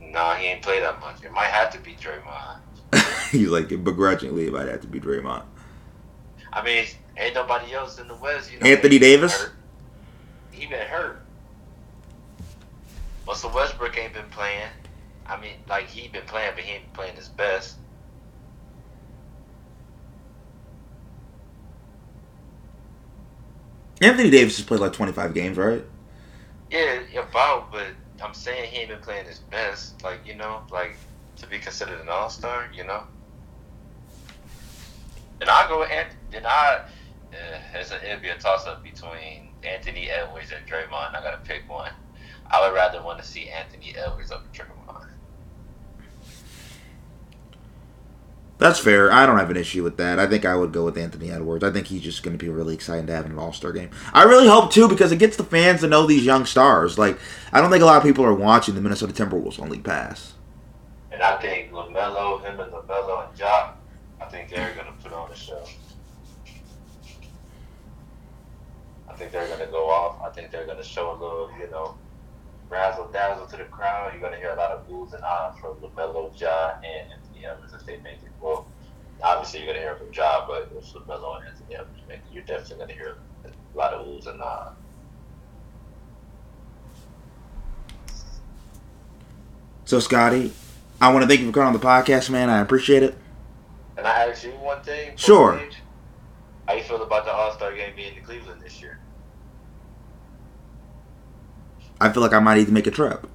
Nah, he ain't played that much. It might have to be Draymond. He's like begrudgingly it might have to be Draymond. I mean, ain't nobody else in the West. You know, Anthony Davis? hurt. He been hurt. Russell Westbrook ain't been playing. I mean, like he been playing, but he ain't playing his best. Anthony Davis has played like 25 games, right? Yeah, about, but I'm saying he ain't been playing his best. Like you know, like to be considered an All Star, you know. And I go Anthony. Then I, uh, it's a, it'd be a toss up between Anthony Edwards and Draymond. I gotta pick one. I would rather want to see Anthony Edwards over Draymond. That's fair. I don't have an issue with that. I think I would go with Anthony Edwards. I think he's just going to be really exciting to have in an All Star game. I really hope too because it gets the fans to know these young stars. Like I don't think a lot of people are watching the Minnesota Timberwolves on League Pass. And I think LaMelo, him and LaMelo and Jock, I think they're gonna put on a show. I think they're gonna go off. I think they're gonna show a little, you know, razzle dazzle to the crowd. You're gonna hear a lot of oohs and ahs from LaMelo, Ja, and Anthony Edwards if they make it. Well, obviously you're gonna hear from Ja, but if LaMelo and Anthony Edwards make it, you're definitely gonna hear a lot of oohs and ahs. So Scotty, I want to thank you for coming on the podcast, man. I appreciate it. And I ask you one thing. Sure. How you feel about the All Star game being in Cleveland this year? I feel like I might need to make a trip.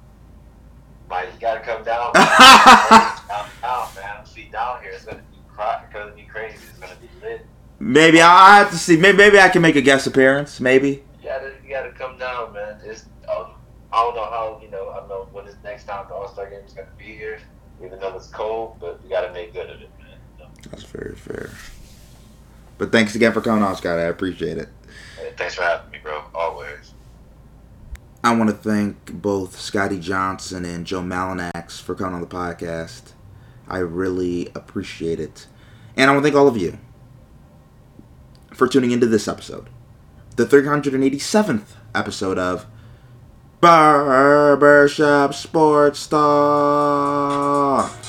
Mike, you gotta come down. down, down, man. See, down here, it's gonna be it's gonna be crazy. It's gonna be lit. Maybe I have to see. Maybe, maybe I can make a guest appearance. Maybe. You gotta, you gotta come down, man. It's, um, I don't know how, you know, I don't know when this next time the All Star game is gonna be here. Even though it's cold, but we gotta make good of it, man. You know? That's very fair. But thanks again for coming on, Scotty. I appreciate it. Hey, thanks for having me, bro. Always. I want to thank both Scotty Johnson and Joe Malinax for coming on the podcast. I really appreciate it. And I want to thank all of you for tuning into this episode, the 387th episode of Barbershop Sports Talk.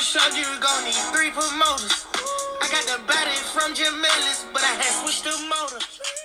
For sure you gon' need three promoters. I got the body from Jim Ellis, but I had switched the motor.